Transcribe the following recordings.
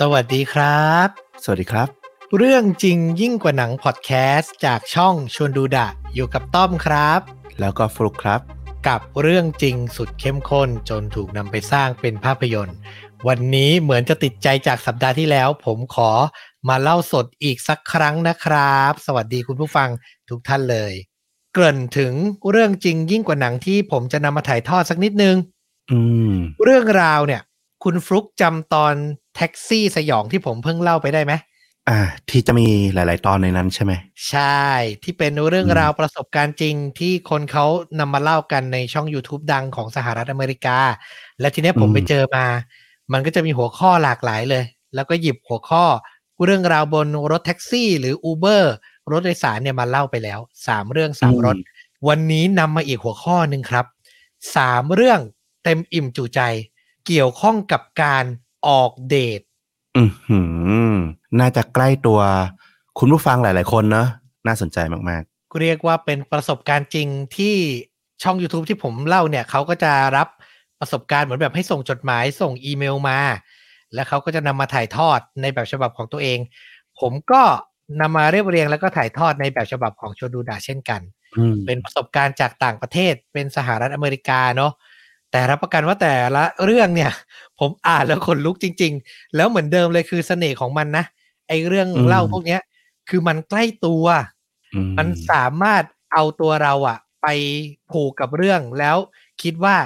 สวัสดีครับ สวัสดีครับ เรื่องจริงยิ่งกว่าหนังพอดแคสต์จากช่องชวนดูดะ อยู่กับต้อมครับ แล้วก็ฟลุกครับ กับเรื่องจริงสุดเข้มข้นจนถูกนำไปสร้างเป็นภาพยนตร์ วันนี้เหมือนจะติดใจจากสัปดาห์ที่แล้ว ผมขอมาเล่าสดอีกสักครั้งนะครับ สวัสดีคุณผู้ฟังทุกท่านเลย เกริ่นถึงเรื่องจริงยิ่งกว่าหนังที่ผมจะนำมาถ่ายทอดสักนิดนึงอืมเรื่องราวเนี่ย คุณฟลุกจำตอน แท็กซี่สยองที่ผมเพิ่งเล่าไปได้ไหมอ่า ที่จะมีหลาย ๆ ตอนในนั้นใช่ไหม ใช่ ที่เป็นเรื่องอืมราวประสบการณ์จริงที่คนเขานำมาเล่ากันในช่อง YouTube ดังของสหรัฐอเมริกา และทีเนี้ยผมไปเจอมา มันก็จะมีหัวข้อหลากหลายเลย แล้วก็หยิบหัวข้อเรื่องราวบนรถแท็กซี่ หรือ Uber รถโดยสารเนี่ยมาเล่าไปแล้วสามเรื่องสามรถ วันนี้นำมาอีกหัวข้อหนึ่งครับสามเรื่องเต็มอิ่มจุใจ เกี่ยวข้องกับการ ออกเดทอืมหืมน่าจะใกล้ตัว คุณผู้ฟังหลาย ๆ คนเนอะน่าสนใจมากเรียกว่าเป็นประสบการณ์จริงที่ช่อง YouTube ที่ผมเล่าเนี่ยเขาก็จะรับประสบการณ์เหมือนแบบให้ส่งจดหมายส่งอีเมลมา แล้วเขาก็จะนำมาถ่ายทอดในแบบฉบับของตัวเอง ผมก็นำมาเรียบเรียงแล้วก็ถ่ายทอดในแบบฉบับของชวนดูดาเช่นกันๆอืมเป็นประสบการณ์จากต่างประเทศเป็นสหรัฐอเมริกาเนาะแต่รับประกันว่าแต่ละเรื่องเนี่ย ผมอ่านแล้วขนลุกจริง ๆ แล้วเหมือนเดิมเลยคือเสน่ห์ของมันนะไอเรื่องเล่าพวกเนี้ย คือมันใกล้ตัวอืมันสามารถเอาตัวเราอะไปผูกกับเรื่องแล้วคิดว่า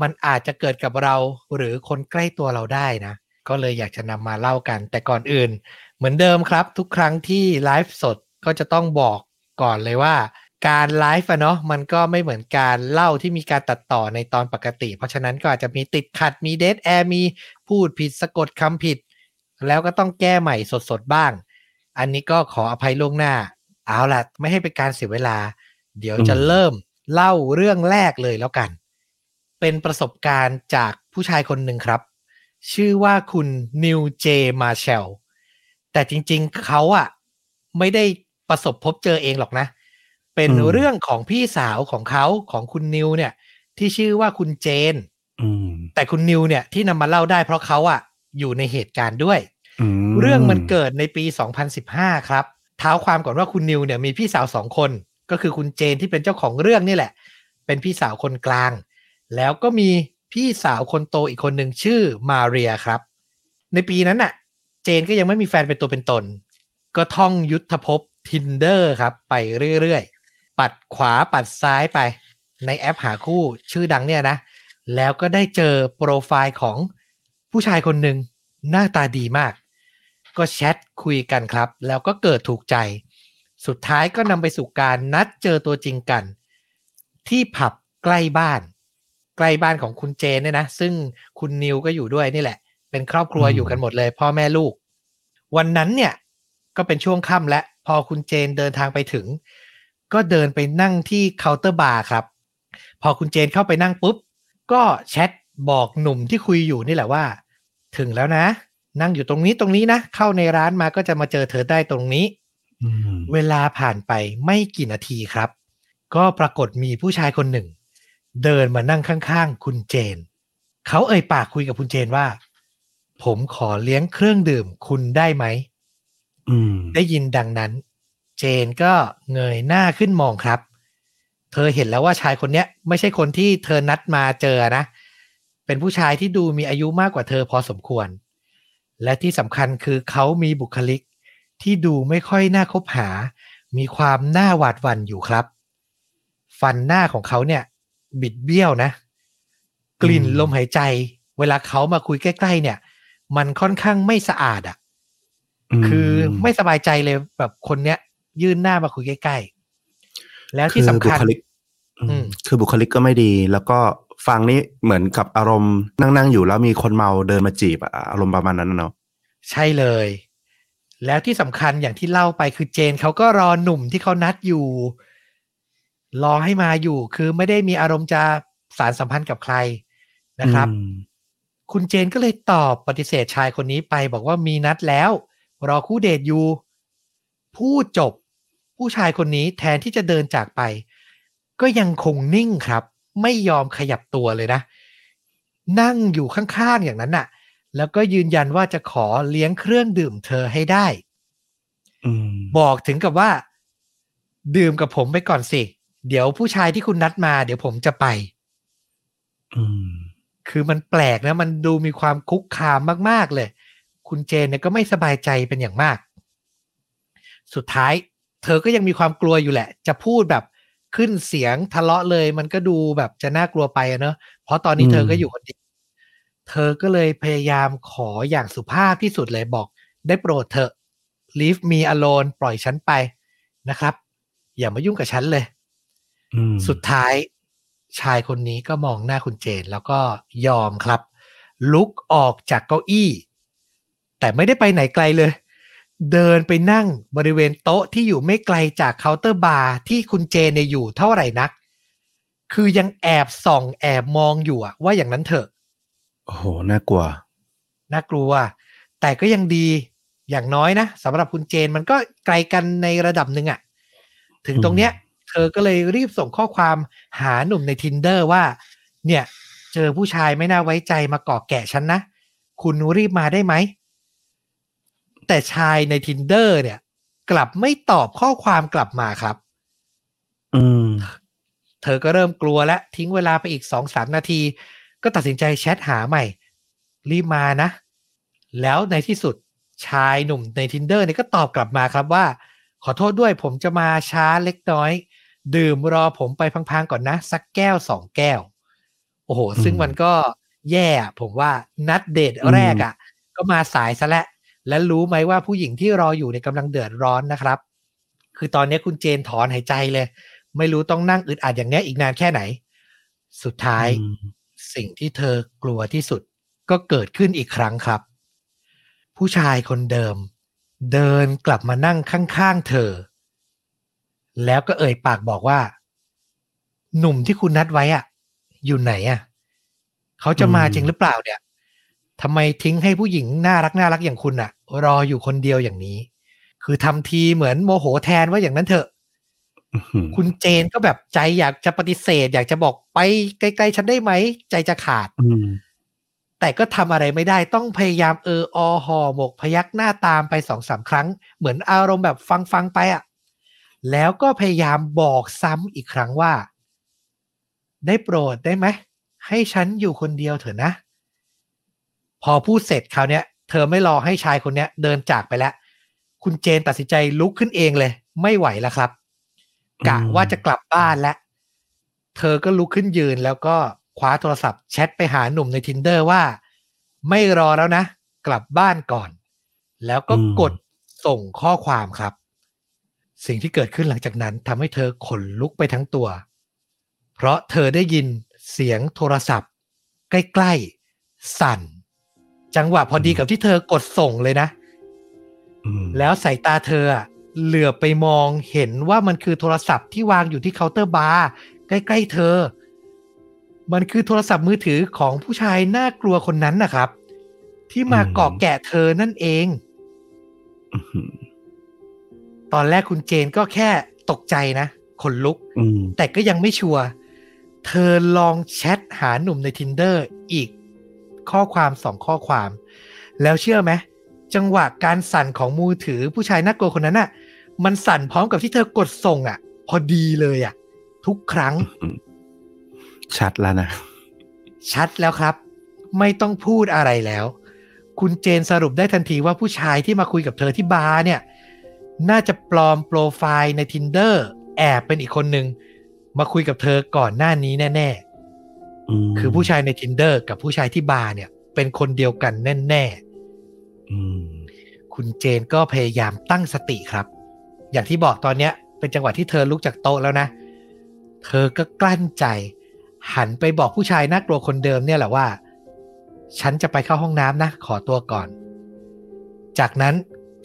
มันอาจจะเกิดกับเราหรือคนใกล้ตัวเราได้นะ ก็เลยอยากจะนำมาเล่ากัน แต่ก่อนอื่น เหมือนเดิมครับ ทุกครั้งที่ไลฟ์สดก็จะต้องบอกก่อนเลยว่า การไลฟ์อะเนาะมันก็ไม่เหมือนการเล่าที่มีการตัดต่อในตอนปกติ เพราะฉะนั้นก็อาจจะมีติดขัดมีเดทแอร์มีพูดผิดสะกดคำผิด แล้วก็ต้องแก้ใหม่สดๆบ้าง อันนี้ก็ขออภัยล่วงหน้า เอาล่ะ ไม่ให้เป็นการเสียเวลา เดี๋ยวจะเริ่มเล่าเรื่องแรกเลยแล้วกัน เป็นประสบการณ์จากผู้ชายคนหนึ่งครับ ชื่อว่าคุณนิวเจมาเชลแต่จริงๆเขาอะไม่ได้ประสบพบเจอเองหรอกนะเป็นเรื่องของพี่สาวของเขาของคุณนิวเนี่ย ที่ชื่อว่าคุณเจนอืมแต่คุณนิวเนี่ยที่นำมาเล่าได้เพราะเขาอะอยู่ในเหตุการณ์ด้วยอืมเรื่องมันเกิดในปี 2015 ครับเท้าความก่อนว่าคุณนิวเนี่ยมีพี่สาวสองคน ก็คือคุณเจนที่เป็นเจ้าของเรื่องนี่แหละ เป็นพี่สาวคนกลาง แล้วก็มีพี่สาวคนโตอีกคนหนึ่งชื่อมาเรียครับ ในปีนั้นน่ะ เจนก็ยังไม่มีแฟนเป็นตัวเป็นตน ก็ท่องยุทธภพ Tinder ครับ ไปเรื่อยๆ ปัดขวาปัดซ้ายไปในแอปหาคู่ชื่อดังเนี่ยนะ แล้วก็ได้เจอโปรไฟล์ของผู้ชายคนหนึ่งหน้าตาดีมาก ก็แชทคุยกันครับ แล้วก็เกิดถูกใจ สุดท้ายก็นำไปสู่การนัดเจอตัวจริงกัน ที่ผับใกล้บ้าน ใกล้บ้านของคุณเจนเนี่ยนะ ซึ่งคุณนิวก็อยู่ด้วยนี่แหละ เป็นครอบครัวอยู่กันหมดเลย พ่อแม่ลูก วันนั้นเนี่ยก็เป็นช่วงค่ำและพอคุณเจนเดินทางไปถึง ก็เดินไปนั่งที่เคาน์เตอร์บาร์ครับ พอคุณเจนเข้าไปนั่งปุ๊บ ก็แชทบอกหนุ่มที่คุยอยู่นี่แหละว่า ถึงแล้วนะ นั่งอยู่ตรงนี้ตรงนี้นะ เข้าในร้านมาก็จะมาเจอเธอได้ตรงนี้อืมเวลาผ่านไปไม่กี่นาทีครับ ก็ปรากฏมีผู้ชายคนหนึ่ง เดินมานั่งข้างๆ คุณเจน เขาเอ่ยปากคุยกับคุณเจนว่า ผมขอเลี้ยงเครื่องดื่มคุณได้ไหมอืมได้ยินดังนั้นเจนก็เงยหน้าขึ้นมองครับ เธอเห็นแล้วว่าชายคนเนี้ย ไม่ใช่คนที่เธอนัดมาเจอนะ เป็นผู้ชายที่ดูมีอายุมากกว่าเธอพอสมควร และที่สำคัญคือเขามีบุคลิกที่ดูไม่ค่อยน่าคบหา มีความน่าหวาดหวั่นอยู่ครับ ฟันหน้าของเขาเนี่ย บิดเบี้ยวนะ กลิ่นลมหายใจ เวลาเขามาคุยใกล้ ๆ เนี่ย มันค่อนข้างไม่สะอาดอะมคือไม่สบายใจเลยแบบคนเนี้ย ยื่นหน้ามาคุยใกล้ๆ แล้วที่สำคัญอบุคลิกอืมอืมคือบุคลิกก็ไม่ดี แล้วก็ฟังนี่เหมือนกับอารมณ์นั่งๆอยู่แล้วมีคนเมาเดินมาจีบอะอารมณ์ประมาณนั้นนะเนาะใช่เลย แล้วที่สำคัญอย่างที่เล่าไปคือเจนเขาก็รอหนุ่มที่เขานัดอยู่ รอให้มาอยู่ คือไม่ได้มีอารมณ์จะสารสัมพันธ์กับใครนะครับอืมคุณเจนก็เลยตอบปฏิเสธชายคนนี้ไป บอกว่ามีนัดแล้ว รอคู่เดทอยู่พูดจบ ผู้ชายคนนี้แทนที่จะเดินจากไป ก็ยังคงนิ่งครับ ไม่ยอมขยับตัวเลยนะ นั่งอยู่ข้างๆอย่างนั้นน่ะ แล้วก็ยืนยันว่าจะขอเลี้ยงเครื่องดื่มเธอให้ได้อืมบอกถึงกับว่า ดื่มกับผมไปก่อนสิ เดี๋ยวผู้ชายที่คุณนัดมา เดี๋ยวผมจะไปอืมคือมันแปลกนะ มันดูมีความคุกคามมาก ๆ เลย คุณเจนเนี่ยก็ไม่สบายใจเป็นอย่างมาก สุดท้าย เธอก็ยังมีความกลัวอยู่แหละ จะพูดแบบขึ้นเสียงทะเลาะเลย มันก็ดูแบบจะน่ากลัวไปอะเนอะเพราะตอนนี้อืมเธอก็อยู่คนเดียวเธอก็เลยพยายามขออย่างสุภาพที่สุดเลยบอก ได้โปรดเถอะ leave me alone ปล่อยฉันไปนะครับ อย่ามายุ่งกับฉันเลยอืมสุดท้ายชายคนนี้ก็มองหน้าคุณเจน แล้วก็ยอมครับ ลุกออกจากเก้าอี้ แต่ไม่ได้ไปไหนไกลเลย เดินไปนั่งบริเวณโต๊ะที่อยู่ไม่ไกลจากเคาน์เตอร์บาร์ที่คุณเจนเนี่ยอยู่เท่าไหร่นัก คือยังแอบส่องแอบมองอยู่อะว่าอย่างนั้นเถอะ โอ้โห น่ากลัว น่ากลัว แต่ก็ยังดีอย่างน้อยนะสำหรับคุณเจนมันก็ไกลกันในระดับหนึ่งอะถึงตรงเนี้ย เธอก็เลยรีบส่งข้อความหาหนุ่มใน tinder ว่า เนี่ย เจอผู้ชายไม่น่าไว้ใจมาเกาะแกะฉันนะ คุณรีบมาได้ไหม แต่ชายใน tinder เนี่ย กลับไม่ตอบข้อความกลับมาครับ อืม เธอก็เริ่มกลัวและทิ้งเวลาไปอีกสองสามนาที ก็ตัดสินใจแชทหาใหม่ รีบมานะ แล้วในที่สุดชายหนุ่มใน tinder เนี่ยก็ตอบกลับมาครับว่า ขอโทษด้วยผมจะมาช้าเล็กน้อย ดื่มรอผมไปพังๆก่อนนะ สักแก้วสองแก้ว โอ้โห ซึ่งมันก็แย่อะผมว่านัดเดทแรกอะ่ะ ก็มาสายซะและ้ว และรู้ไหมว่าผู้หญิงที่รออยู่ในยกำลังเดือดร้อนนะครับ คือตอนนี้คุณเจนถอนหายใจเลย ไม่รู้ต้องนั่งอึดอัดอย่างเนี้ยอีกนานแค่ไหน สุดท้ายอืมสิ่งที่เธอกลัวที่สุดก็เกิดขึ้นอีกครั้งครับ ผู้ชายคนเดิม เดินกลับมานั่งข้างๆเธอ แล้วก็เอ่ยปากบอกว่า หนุ่มที่คุณนัดไว้อะอยู่ไหนอะเขาจะมาจริงหรือเปล่าเนี่ย ทำไมทิ้งให้ผู้หญิงน่ารักน่ารักอย่างคุณอะรออยู่คนเดียวอย่างนี้ คือทำทีเหมือนโมโหแทนว่าอย่างนั้นเถอะอื้อหือคุณเจนก็แบบใจอยากจะปฏิเสธ อยากจะบอกไปไกลๆฉันได้ไหม ใจจะขาดอืมแต่ก็ทำอะไรไม่ได้ต้องพยายามเอออห่อหมกพยักหน้าตามไปสองสามครั้ง เหมือนอารมณ์แบบฟังฟังๆไปอะ่ะ แล้วก็พยายามบอกซ้ำอีกครั้งว่า ได้โปรดได้ไหม ให้ฉันอยู่คนเดียวเถอะนะ พอพูดเสร็จคราวเนี้ย เธอไม่รอให้ชายคนเนี้ย เดินจากไปแล้ว คุณเจนตัดสินใจลุกขึ้นเองเลย ไม่ไหวแล้วครับกะว่าจะกลับบ้านแล้ว เธอก็ลุกขึ้นยืนแล้วก็คว้าโทรศัพท์แชทไปหาหนุ่มใน tinder ว่า ไม่รอแล้วนะ กลับบ้านก่อน แล้วก็กดส่งข้อความครับ สิ่งที่เกิดขึ้นหลังจากนั้นทำให้เธอขนลุกไปทั้งตัว เพราะเธอได้ยินเสียงโทรศัพท์ ใกล้ ๆ สั่น จังหวะพอดีกับที่เธอกดส่งเลยนะอืมแล้วสายตาเธออะเหลือบไปมองเห็นว่ามันคือโทรศัพท์ที่วางอยู่ที่เคาน์เตอร์บาร์ใกล้ๆเธอ มันคือโทรศัพท์มือถือของผู้ชายน่ากลัวคนนั้นนะครับ ที่มาเกาะแกะเธอนั่นเองอื้อหือตอนแรกคุณเจนก็แค่ตกใจนะขนลุกอืมแต่ก็ยังไม่ชัวร์เธอลองแชทหาหนุ่มใน tinder อีก ข้อความสองข้อความ แล้วเชื่อไหมจังหวะการสั่นของมือถือผู้ชายน่ากลัวคนนั้นน่ะ มันสั่นพร้อมกับที่เธอกดส่งอะ พอดีเลยอะ ทุกครั้ง ชัดแล้วนะ ชัดแล้วครับ ไม่ต้องพูดอะไรแล้ว คุณเจนสรุปได้ทันทีว่าผู้ชายที่มาคุยกับเธอที่บาร์เนี่ย น่าจะปลอมโปรไฟล์ใน tinder แอบเป็นอีกคนหนึ่งมาคุยกับเธอก่อนหน้านี้แน่อืมๆ คือผู้ชายใน tinder กับผู้ชายที่บาร์เนี่ย เป็นคนเดียวกันแน่อืมๆคุณเจนก็พยายามตั้งสติครับ อย่างที่บอกตอนเนี้ย เป็นจังหวะที่เธอลุกจากโต๊ะแล้วนะ เธอก็กลั้นใจ หันไปบอกผู้ชายน่ากลัวคนเดิมเนี่ยแหละว่า ฉันจะไปเข้าห้องน้ำนะ ขอตัวก่อน จากนั้น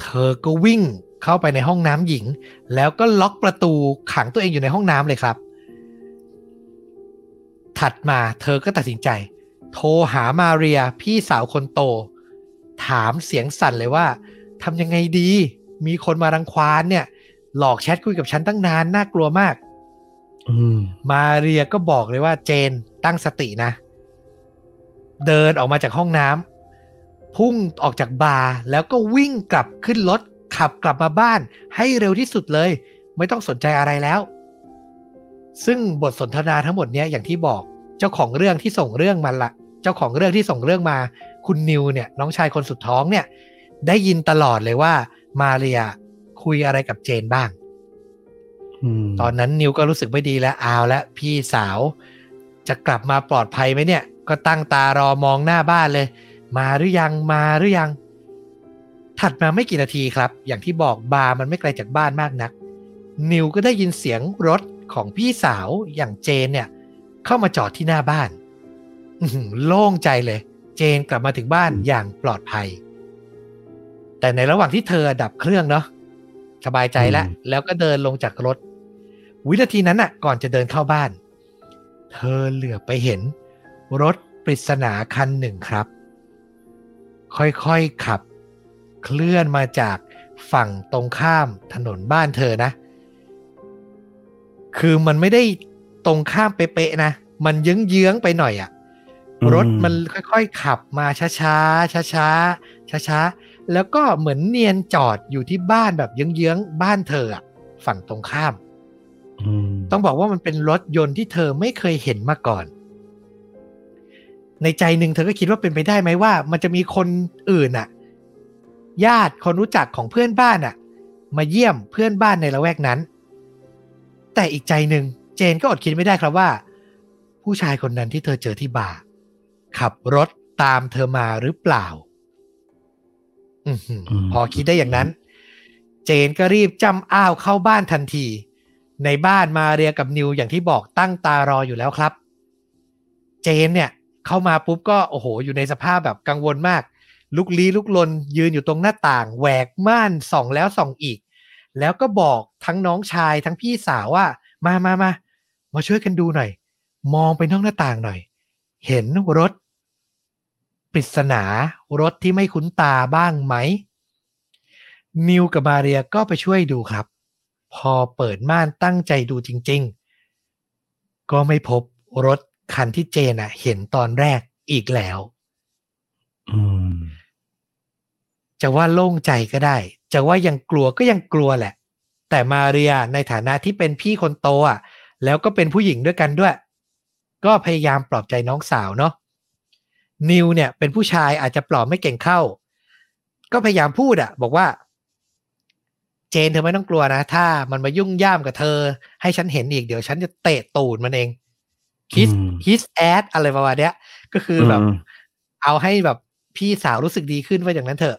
เธอก็วิ่งเข้าไปในห้องน้ำหญิง แล้วก็ล็อกประตูขังตัวเองอยู่ในห้องน้ำเลยครับ ถัดมาเธอก็ตัดสินใจ โทรหามาเรียพี่สาวคนโต ถามเสียงสั่นเลยว่าทำยังไงดี มีคนมารังควานเนี่ย หลอกแชทคุยกับฉันตั้งนานน่ากลัวมากอืมมาเรียก็บอกเลยว่าเจนตั้งสตินะ เดินออกมาจากห้องน้พุ่งออกจากบาร์แล้วก็วิ่งกลับขึ้นรถขับกลับมาบ้านให้เร็วที่สุดเลย ไม่ต้องสนใจอะไรแล้ว ซึ่งบทสนทนาทั้งหมดเนี้ยอย่างที่บอกเจ้าของเรื่องที่ส่งเรื่องมาละ เจ้าของเรื่องที่ส่งเรื่องมา คุณนิวเนี่ยน้องชายคนสุดท้องเนี่ย ได้ยินตลอดเลยว่ามาเรียคุยอะไรกับเจนบ้างมตอนนั้นนิวก็รู้สึกไม่ดีแล้วเอาแล้วพี่สาว จะกลับมาปลอดภัยไหมเนี่ย ก็ตั้งตารอมองหน้าบ้านเลย มาหรือยังมาหรือยัง ถัดมาไม่กี่นาทีครับ อย่างที่บอกบาร์มันไม่ไกลจากบ้านมากนัก นิวก็ได้ยินเสียงรถ ของพี่สาวอย่างเจนเนี่ย เข้ามาจอดที่หน้าบ้านอื้อหือโล่งใจเลย เจนกลับมาถึงบ้านอย่างปลอดภัย แต่ในระหว่างที่เธอดับเครื่องเนาะสบายใจแล้ว แล้วก็เดินลงจากรถ วินาทีนั้นน่ะ ก่อนจะเดินเข้าบ้าน เธอเหลือบไปเห็น รถปริศนาคันหนึ่งครับ ค่อยๆขับ เคลื่อนมาจากฝั่งตรงข้ามถนนบ้านเธอนะ คือมันไม่ได้ตรงข้ามเป๊ะๆนะ มันเยื้องๆไปหน่อยอะอืมรถมันค่อยๆขับมาช้าๆช้าๆช้าๆแล้วก็เหมือนเนียนจอดอยู่ที่บ้านแบบเยื้องๆบ้านเธออะฝั่งตรงข้ามอืมต้องบอกว่ามันเป็นรถยนต์ที่เธอไม่เคยเห็นมาก่อน ในใจหนึ่งเธอก็คิดว่าเป็นไปได้ไหมว่า มันจะมีคนอื่นอะญาติคนรู้จักของเพื่อนบ้านอะมาเยี่ยมเพื่อนบ้านในละแวกนั้น แต่อีกใจหนึ่งเจนก็อดคิดไม่ได้ครับว่า ผู้ชายคนนั้นที่เธอเจอที่บาร์ขับรถตามเธอมาหรือเปล่าอือหือพอคิดได้อย่างนั้น เจนก็รีบจำอ้าวเข้าบ้านทันที ในบ้านมาเรียกับนิวอย่างที่บอกตั้งตารออยู่แล้วครับ เจนเนี่ย เข้ามาปุ๊บก็โอ้โห อยู่ในสภาพแบบกังวลมาก ลุกลี้ลุกลนยืนอยู่ตรงหน้าต่างแหวกม่านส่องแล้วส่องอีก แล้วก็บอกทั้งน้องชายทั้งพี่สาวว่า มามามามาช่วยกันดูหน่อย มองไปนอกหน้าต่างหน่อย เห็นรถปริศนารถที่ไม่คุ้นตาบ้างไหม นิวกับมาเรียก็ไปช่วยดูครับ พอเปิดม่านตั้งใจดูจริง ๆ ก็ไม่พบรถคันที่เจนอะเห็นตอนแรกอีกแล้ว อืม จะว่าโล่งใจก็ได้ จะว่ายังกลัวก็ยังกลัวแหละ แต่มาเรียในฐานะที่เป็นพี่คนโตอะ แล้วก็เป็นผู้หญิงด้วยกันด้วย ก็พยายามปลอบใจน้องสาวเนาะนิวเนี่ยเป็นผู้ชายอาจจะปลอบไม่เก่งเข้า ก็พยายามพูดอะบอกว่า เจนเธอไม่ต้องกลัวนะ ถ้ามันมายุ่งย่ามกับเธอ ให้ฉันเห็นอีกเดี๋ยวฉันจะเตะตูดมันเอง kick อืม kick ass อะไรประมาณเนี้ย ก็คือแบบอืมเอาให้แบบพี่สาวรู้สึกดีขึ้นว่าอย่างนั้นเถอะ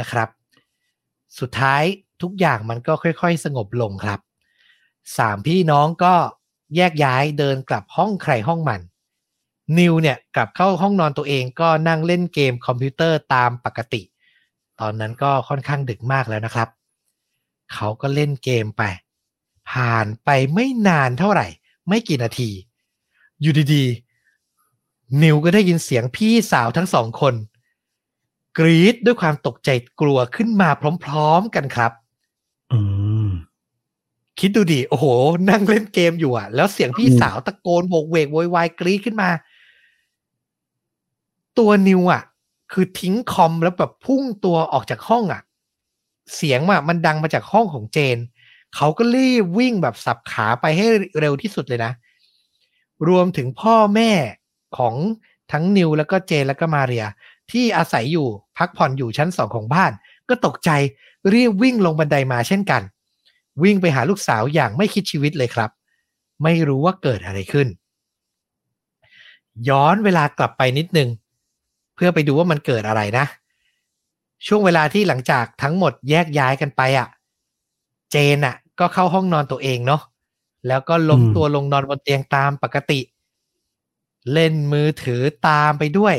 นะครับ สุดท้ายทุกอย่างมันก็ค่อยๆ สงบลงครับสามพี่น้องก็แยกย้ายเดินกลับห้องใครห้องมัน นิวเนี่ยกลับเข้าห้องนอนตัวเองก็นั่งเล่นเกมคอมพิวเตอร์ตามปกติ ตอนนั้นก็ค่อนข้างดึกมากแล้วนะครับ เขาก็เล่นเกมไป ผ่านไปไม่นานเท่าไหร่ ไม่กี่นาที อยู่ดีๆ นิวก็ได้ยินเสียงพี่สาวทั้งสองคน กรีดด้วยความตกใจกลัวขึ้นมาพร้อมๆกันครับ อืมคิดดูดิ โอ้โห นั่งเล่นเกมอยู่อะแล้วเสียงพี่อืมสาวตะโกนโวกเวกโวยวายกรีดขึ้นมา ตัวนิวอะคือทิ้งคอมแล้วแบบพุ่งตัวออกจากห้องอะเสียงอะมันดังมาจากห้องของเจน เขาก็รีบวิ่งแบบสับขาไปให้เร็วที่สุดเลยนะ รวมถึงพ่อแม่ของทั้งนิวแล้วก็เจนแล้วก็มาเรีย ที่อาศัยอยู่ พักผ่อนอยู่ชั้นสองของบ้าน ก็ตกใจรีบวิ่งลงบันไดมาเช่นกัน วิ่งไปหาลูกสาวอย่างไม่คิดชีวิตเลยครับ ไม่รู้ว่าเกิดอะไรขึ้น ย้อนเวลากลับไปนิดนึง เพื่อไปดูว่ามันเกิดอะไรนะ ช่วงเวลาที่หลังจากทั้งหมดแยกย้ายกันไปอะ่ะ เจนอะ่ะ ก็เข้าห้องนอนตัวเองเนาะแล้วก็ล้มตัวลงนอนบนเตียงตามปกติ เล่นมือถือตามไปด้วย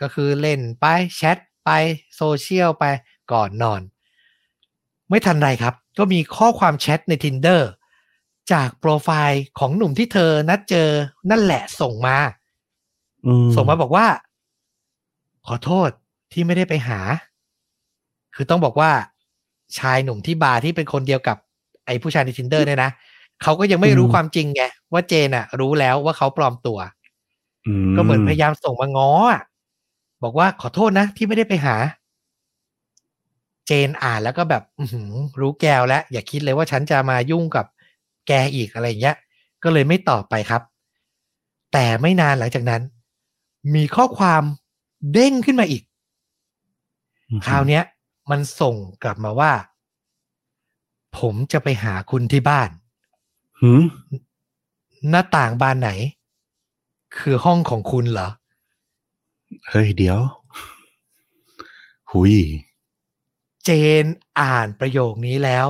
ก็คือเล่นไปแชท ไปโซเชียลไปก่อนนอน ไม่ทันไรครับ ก็มีข้อความแชทใน Tinder จากโปรไฟล์ของหนุ่มที่เธอนัดเจอนั่นแหละส่งมาอืมส่งมาบอกว่า ขอโทษที่ไม่ได้ไปหา คือต้องบอกว่า ชายหนุ่มที่บาร์ที่เป็นคนเดียวกับ ไอ้ผู้ชายใน Tinder เนี่ยนะเขาก็ยังไม่รู้ความจริงไงว่าเจนอะรู้แล้วว่าเขาปลอมตัว ก็เหมือนพยายามส่งมาง้ออะ บบอกว่าขอโทษนะที่ไม่ได้ไปหา เจนอ่านแล้วก็แบบอือหือรู้แกวแล้ว อย่าคิดเลยว่าฉันจะมายุ่งกับแกอีกอะไรอย่างเงี้ย ก็เลยไม่ตอบไปครับ แต่ไม่นานหลังจากนั้น มีข้อความเด้งขึ้นมาอีก คราวเนี้ยมันส่งกลับมาว่า ผมจะไปหาคุณที่บ้านหืมหน้าต่างบานไหน คือห้องของคุณเหรอ เฮ้ยเดี๋ยว หุย เจนอ่านประโยคนี้แล้ว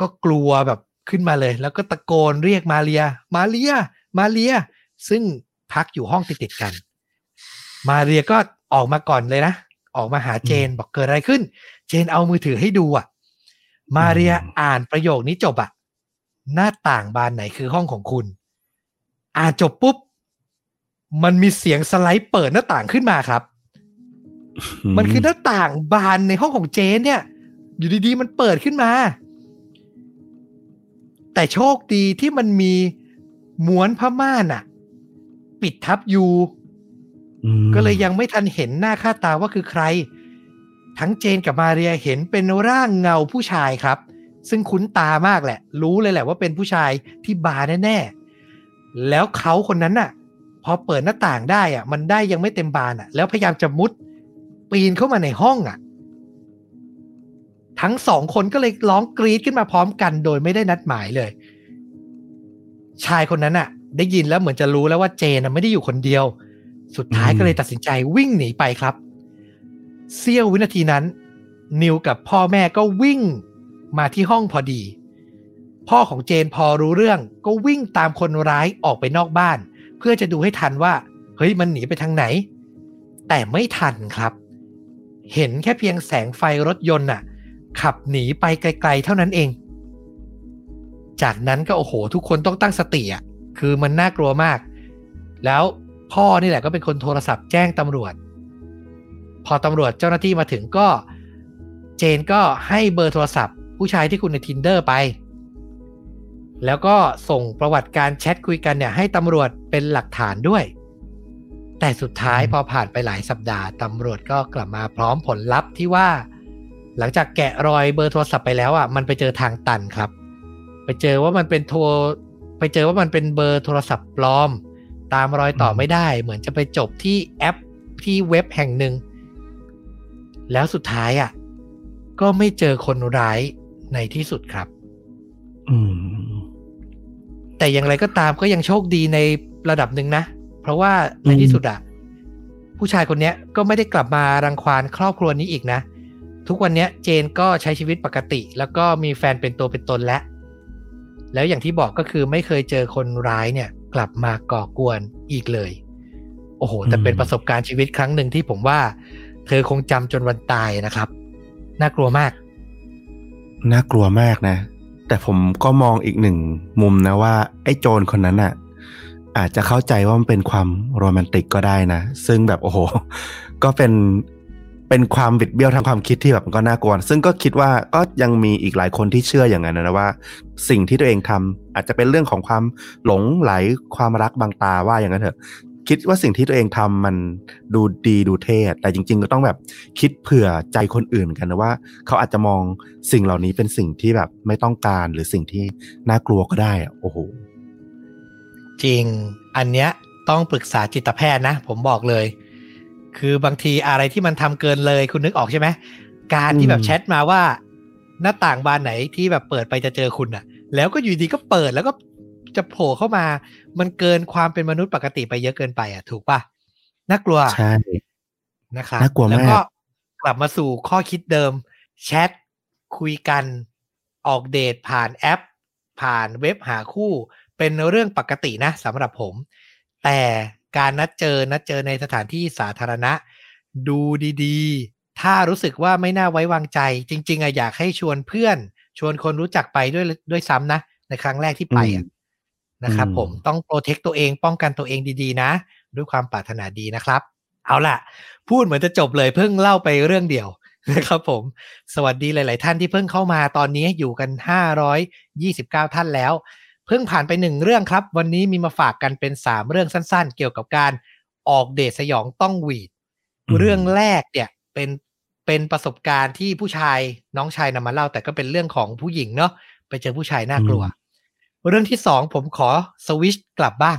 ก็กลัวแบบขึ้นมาเลย แล้วก็ตะโกนเรียกมาเรีย มาเรีย มาเรีย ซึ่งพักอยู่ห้องติดๆกัน มาเรียก็ออกมาก่อนเลยนะ ออกมาหาเจนบอกเกิดอะไรขึ้น เจนเอามือถือให้ดูอะ มาเรียอ่านประโยคนี้จบอะ หน้าต่างบานไหนคือห้องของคุณ อ่านจบปุ๊บ มันมีเสียงสไลด์เปิดหน้าต่างขึ้นมาครับ มันคือหน้าต่างบานในห้องของเจนเนี่ย อยู่ดีๆ มันเปิดขึ้นมา แต่โชคดีที่มันมีม้วนผ้าม่านอะปิดทับอยู่อืมก็เลยยังไม่ทันเห็นหน้าค่าตาว่าคือใคร ทั้งเจนกับมาเรียเห็นเป็นร่างเงาผู้ชายครับ ซึ่งคุ้นตามากแหละ รู้เลยแหละว่าเป็นผู้ชายที่บาร์แน่ๆแล้วเขาคนนั้นน่ะ พอเปิดหน้าต่างได้อะ มันได้ยังไม่เต็มบานอะ แล้วพยายามจะมุดปีนเข้ามาในห้องอะ ทั้งสองคนก็เลยร้องกรีดขึ้นมาพร้อมกัน โดยไม่ได้นัดหมายเลย ชายคนนั้นอะ ได้ยินแล้วเหมือนจะรู้แล้วว่าเจนไม่ได้อยู่คนเดียว สุดท้ายก็เลยตัดสินใจวิ่งหนีไปครับเสี้ยววินาทีนั้น นิวกับพ่อแม่ก็วิ่งมาที่ห้องพอดี พ่อของเจนพอรู้เรื่องก็วิ่งตามคนร้ายออกไปนอกบ้าน เพื่อจะดูให้ทันว่าเฮ้ยมันหนีไปทางไหน แต่ไม่ทันครับ เห็นแค่เพียงแสงไฟรถยนต์น่ะ ขับหนีไปไกล ๆ เท่านั้นเอง จากนั้นก็โอ้โห ทุกคนต้องตั้งสติอะคือมันน่ากลัวมาก แล้วพ่อนี่แหละก็เป็นคนโทรศัพท์แจ้งตำรวจ พอตำรวจเจ้าหน้าที่มาถึงก็ เจนก็ให้เบอร์โทรศัพท์ ผู้ชายที่คุณใน tinder ไป แล้วก็ส่งประวัติการแชทคุยกันเนี่ยให้ตำรวจเป็นหลักฐานด้วย แต่สุดท้ายพอผ่านไปหลายสัปดาห์ตำรวจก็กลับมาพร้อมผลลัพธ์ที่ว่า หลังจากแกะรอยเบอร์โทรศัพท์ไปแล้วอะมันไปเจอทางตันครับ ไปเจอว่ามันเป็นโทรไปเจอว่ามันเป็นเบอร์โทรศัพท์ปลอม ตามรอยต่อไม่ได้ เหมือนจะไปจบที่แอปที่เว็บแห่งหนึ่งแล้วสุดท้ายอะก็ไม่เจอคนร้ายในที่สุดครับ อืม แต่อย่างไรก็ตามก็ยังโชคดีในระดับหนึ่งนะ เพราะว่าในที่สุดอะผู้ชายคนเนี้ยก็ไม่ได้กลับมารังควานครอบครัวนี้อีกนะ ทุกวันเนี้ยเจนก็ใช้ชีวิตปกติ แล้วก็มีแฟนเป็นตัวเป็นตนแล้วแล้วอย่างที่บอกก็คือไม่เคยเจอคนร้ายเนี่ย กลับมาก่อกวนอีกเลย โอ้โห แต่เป็นอืมประสบการณ์ชีวิตครั้งหนึ่งที่ผมว่า เธอคงจำจนวันตายนะครับ น่ากลัวมาก น่ากลัวมากนะ แต่ผมก็มองอีกหนึ่งมุมนะว่า ไอ้โจรคนนั้นอะ อาจจะเข้าใจว่ามันเป็นความโรแมนติกก็ได้นะ ซึ่งแบบโอ้โห ก็เป็นเป็นความบิดเบี้ยวทางความคิดที่แบบก็น่ากลัวซึ่งก็คิดว่าก็ยังมีอีกหลายคนที่เชื่ออย่างนั้นนะว่า สิ่งที่ตัวเองทำอาจจะเป็นเรื่องของความหลงไหลความรักบางตาว่าอย่างนั้นเถอะ คิดว่าสิ่งที่ตัวเองทำมันดูดีดูเท่แต่จริง ๆ ก็ต้องแบบคิดเผื่อใจคนอื่นเหมือนกันนะว่า เขาอาจจะมองสิ่งเหล่านี้เป็นสิ่งที่แบบไม่ต้องการหรือสิ่งที่น่ากลัวก็ได้อะโอ้โหจริงอันเนี้ยต้องปรึกษาจิตแพทย์นะ ผมบอกเลย คือบางทีอะไรที่มันทำเกินเลยคุณนึกออกใช่ไหมการที่แบบอืมแชทมาว่า หน้าต่างบานไหนที่แบบเปิดไปจะเจอคุณอะแล้วก็อยู่ดีก็เปิดแล้วก็ จะโผล่เข้ามา มันเกินความเป็นมนุษย์ปกติไปเยอะเกินไปอะถูกปะน่ากลัวใช่นะครับน่ากลัวมากแล้วก็กลับมาสู่ข้อคิดเดิม แชทคุยกันออกเดทผ่านแอป ผ่านเว็บหาคู่ เป็นเรื่องปกตินะสำหรับผม แต่การนัดเจอนัดเจอในสถานที่สาธารณะ ดูดีๆ ถ้ารู้สึกว่าไม่น่าไว้วางใจ จริง ๆอะอยากให้ชวนเพื่อน ชวนคนรู้จักไปด้วยด้วยซ้ำนะ ในครั้งแรกที่ไปอะ นะครับอืมผมต้องโปรเทคตัวเองป้องกันตัวเองดีๆนะ ด้วยความปรารถนาดีนะครับ เอาล่ะ พูดเหมือนจะจบเลยเพิ่งเล่าไปเรื่องเดียวนะครับผม สวัสดีหลาย ๆ ท่านที่เพิ่งเข้ามาตอนนี้อยู่กัน 529 ท่านแล้ว เพิ่งผ่านไปหนึ่งเรื่องครับ วันนี้มีมาฝากกันเป็น 3 เรื่องสั้น ๆ เกี่ยวกับการออกเดทสยองต้องหวีดอืมเรื่องแรกเนี่ยเป็นเป็นประสบการณ์ที่ผู้ชายน้องชายนำมาเล่า แต่ก็เป็นเรื่องของผู้หญิงเนาะไปเจอผู้ชายน่ากลัว เรื่องที่สองผมขอสวิชกลับบ้าง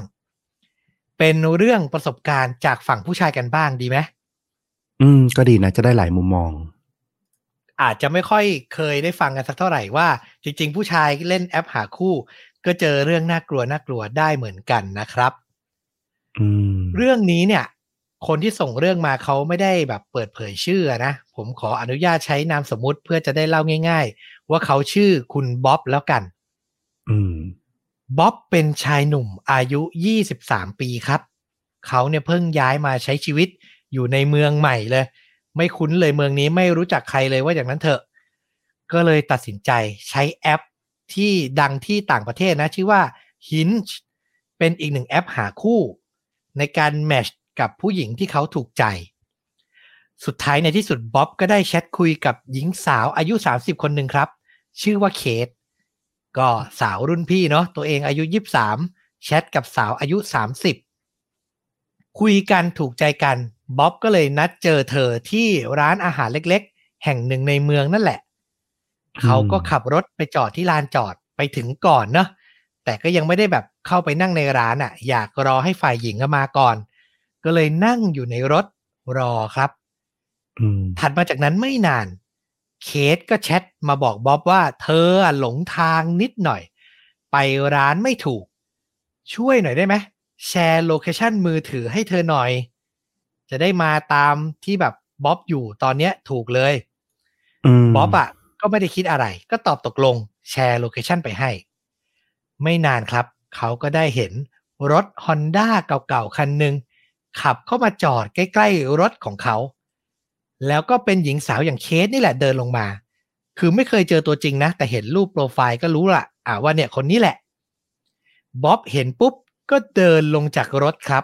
เป็นเรื่องประสบการณ์จากฝั่งผู้ชายกันบ้างดีไหมอืม ก็ดีนะ จะได้หลายมุมมอง อาจจะไม่ค่อยเคยได้ฟังกันสักเท่าไหร่ว่า จริง ๆ ผู้ชายเล่นแอปหาคู่ ก็เจอเรื่องน่ากลัวน่ากลัวได้เหมือนกันนะครับอืมเรื่องนี้เนี่ย คนที่ส่งเรื่องมาเขาไม่ได้แบบเปิดเผยชื่อนะ ผมขออนุญาตใช้นามสมมุติเพื่อจะได้เล่าง่าย ๆ ว่าเขาชื่อคุณบ๊อบแล้วกันอืม บ๊อบเป็นชายหนุ่มอายุ 23 ปีครับ เขาเนี่ยเพิ่งย้ายมาใช้ชีวิตอยู่ในเมืองใหม่เลย ไม่คุ้นเลยเมืองนี้ไม่รู้จักใครเลยว่าอย่างนั้นเถอะ ก็เลยตัดสินใจใช้แอปที่ดังที่ต่างประเทศนะ ชื่อว่า Hinge เป็นอีกหนึ่งแอปหาคู่ ในการแมชกับผู้หญิงที่เขาถูกใจ สุดท้ายในที่สุดบ๊อบก็ได้แชทคุยกับหญิงสาวอายุ 30 คนหนึ่งครับ ชื่อว่าเคท ก็สาวรุ่นพี่เนาะตัวเองอายุ23แชทกับสาวอายุ30คุยกันถูกใจกันบ๊อบก็เลยนัดเจอเธอที่ร้านอาหารเล็กๆ แห่งหนึ่งในเมืองนั่นแหละ เขาก็ขับรถไปจอดที่ลานจอดไปถึงก่อนเนาะแต่ก็ยังไม่ได้แบบเข้าไปนั่งในร้านอะ่ะ อยากรอให้ฝ่ายหญิงมาก่อน ก็เลยนั่งอยู่ในรถรอครับอืมถัดมาจากนั้นไม่นาน เคทก็แชทมาบอกบ๊อบว่าเธออะหลงทางนิดหน่อย ไปร้านไม่ถูก ช่วยหน่อยได้ไหมแชร์ location มือถือให้เธอหน่อย จะได้มาตามที่แบบบ๊อบอยู่ตอนเนี้ยถูกเลยอืมบ๊อบอะก็ไม่ได้คิดอะไร ก็ตอบตกลงแชร์ location ไปให้ ไม่นานครับ เขาก็ได้เห็นรถ Honda เก่าๆ คันหนึ่งขับเข้ามาจอดใกล้ ๆ รถของเขา แล้วก็เป็นหญิงสาวอย่างเคสนี่แหละเดินลงมา คือไม่เคยเจอตัวจริงนะ แต่เห็นรูปโปรไฟล์ก็รู้ละอ่าว่าเนี่ยคนนี้แหละบ๊อบเห็นปุ๊บก็เดินลงจากรถครับ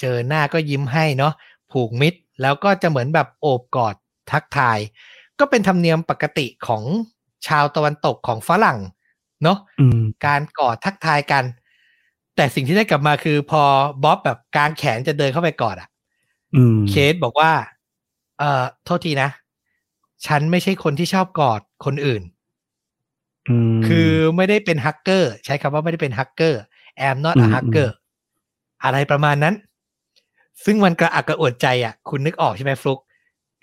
เจอหน้าก็ยิ้มให้เนาะผูกมิตรแล้วก็จะเหมือนแบบโอบกอดทักทาย ก็เป็นธรรมเนียมปกติของชาวตะวันตกของฝรั่งเนาะอืมการกอดทักทายกัน แต่สิ่งที่ได้กลับมาคือพอบ๊อบแบบกางแขนจะเดินเข้าไปกอดอะอืมเคสบอกว่า เอ่อโทษทีนะ ฉันไม่ใช่คนที่ชอบกอดคนอื่นอืมคือไม่ได้เป็นฮักเกอร์ ใช้คำว่าไม่ได้เป็นฮักเกอร์ am not อื a ม hacker อะไรประมาณนั้น ซึ่งมันกระอักกระอ่วนใจอะ คุณนึกออกใช่ไหมฟลุก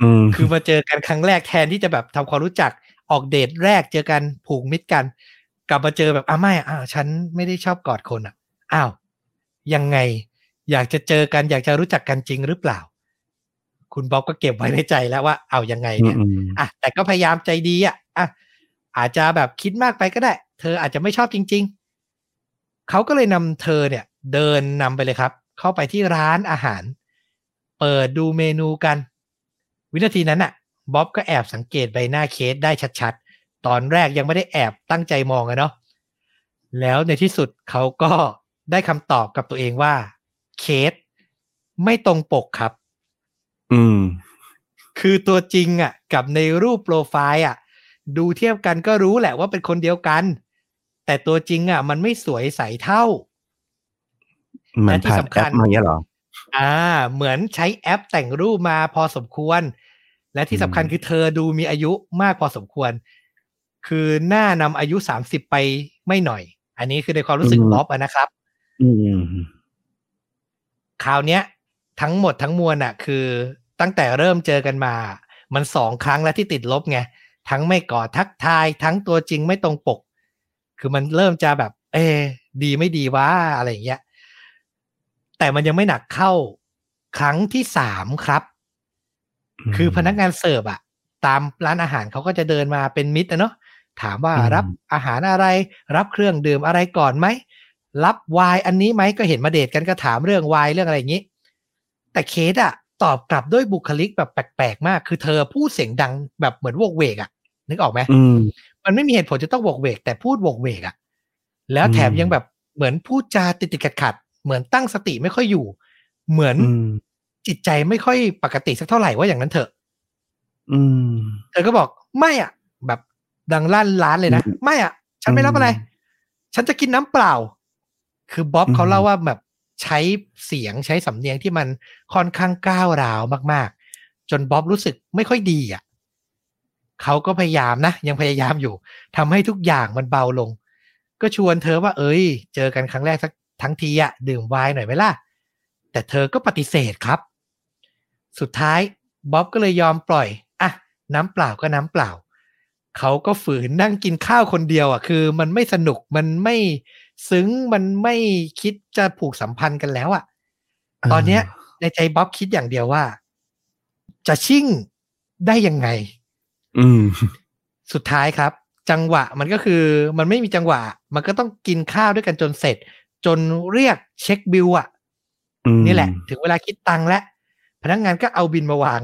อืมคือมาเจอกันครั้งแรกแทนที่จะแบบทำความรู้จักออกเดทแรกเจอกันผูกมิตรกัน กลับมาเจอแบบอ้าวไม่อะอ้าวฉันไม่ได้ชอบกอดคนอะ อ้าว ยังไง อยากจะเจอกันอยากจะรู้จักกันจริงหรือเปล่า คุณบ๊อบก็เก็บไว้ในใจแล้วว่าเอายังไงเนี่ยอืมอะแต่ก็พยายามใจดีอะอะอาจจะแบบคิดมากไปก็ได้ เธออาจจะไม่ชอบจริง ๆ เขาก็เลยนำเธอเนี่ย เดินนำไปเลยครับ เข้าไปที่ร้านอาหาร เปิดดูเมนูกัน วินาทีนั้นอะบ๊อบก็แอบสังเกตใบหน้าเคสได้ชัดๆ ตอนแรกยังไม่ได้แอบตั้งใจมองอะเนาะแล้วในที่สุดเขาก็ได้คำตอบกับตัวเองว่า เคสไม่ตรงปกครับ อืม คือตัวจริงอะ กับในรูปโปรไฟล์อะ ดูเทียบกันก็รู้แหละว่าเป็นคนเดียวกัน แต่ตัวจริงอะ มันไม่สวยใสเท่ามันและที่ผ่านสำคัแอญปมาอย่างเงี้ยเหรอ อ่า เหมือนใช้แอปแต่งรูปมาพอสมควร และที่สำคัญอืมคือเธอดูมีอายุมากพอสมควร คือหน้านำอายุสามสิบไปไม่หน่อย อันนี้คือในความรู้สึกบ๊อบอะนะครับ อืมคราวเนี้ย ทั้งหมดทั้งมวลอะคือตั้งแต่เริ่มเจอกันมา มันสองครั้งแล้วที่ติดลบไงทั้งไม่กอดทักทาย ทั้งตัวจริงไม่ตรงปก คือมันเริ่มจะแบบเออดีไม่ดีวะอะไรอย่างเงี้ยแต่มันยังไม่หนักเข้าครั้งที่สามครับมคือพนักงานเสิร์ฟอะตามร้านอาหารเขาก็จะเดินมาเป็นมิตรอะเนาะถามว่าอืมรับอาหารอะไร รับเครื่องดื่มอะไรก่อนไหม รับไวน์อันนี้ไหมก็เห็นมาเดทกันก็ถามเรื่องไวน์เรื่องอะไรอย่างนี้ แต่เคสอะตอบกลับด้วยบุคลิกแบบแปลกๆมาก คือเธอพูดเสียงดังแบบเหมือนโวกเวกอะนึกออกไหมอืมมันไม่มีเหตุผลจะต้องโวกเวก แต่พูดโวกเวกอะแล้วแถมอืมยังแบบเหมือนพูดจาติดติดขัดขัดๆเหมือนตั้งสติไม่ค่อยอยู่ เหมือนอืมจิตใจไม่ค่อยปกติสักเท่าไหร่ว่าอย่างนั้นเถอะอืมเธอก็บอกไม่อะ แบบดังลั่นร้านเลยนะอืมไม่อะ ฉันไม่รับอะไรอืมฉันจะกินน้ำเปล่า คือบ๊อบอืมเขาเล่าว่าแบบ ใช้เสียงใช้สำเนียงที่มันค่อนข้างก้าวร้าวมาก ๆ จนบ๊อบรู้สึกไม่ค่อยดีอะเขาก็พยายามนะ ยังพยายามอยู่ทำให้ทุกอย่างมันเบาลง ก็ชวนเธอว่า เอ้ย เจอกันครั้งแรกสักทั้งทีอะดื่มไวน์หน่อยไหมล่ะ แต่เธอก็ปฏิเสธครับ สุดท้ายบ๊อบก็เลยยอมปล่อยอะน้ำเปล่าก็น้ำเปล่า เขาก็ฝืนนั่งกินข้าวคนเดียวอะคือ มันไม่สนุกมันไม่ ซึ้งมันไม่คิดจะผูกสัมพันธ์กันแล้วอะตอนเนี้ย ในใจบ๊อบคิดอย่างเดียวว่า จะชิ่งได้ยังไง อืม สุดท้ายครับ จังหวะมันก็คือมันไม่มีจังหวะ มันก็ต้องกินข้าวด้วยกันจนเสร็จ จนเรียกเช็คบิลอะอืมนี่แหละ ถึงเวลาคิดตังค์แล้วพนักงานก็เอาบินมาวาง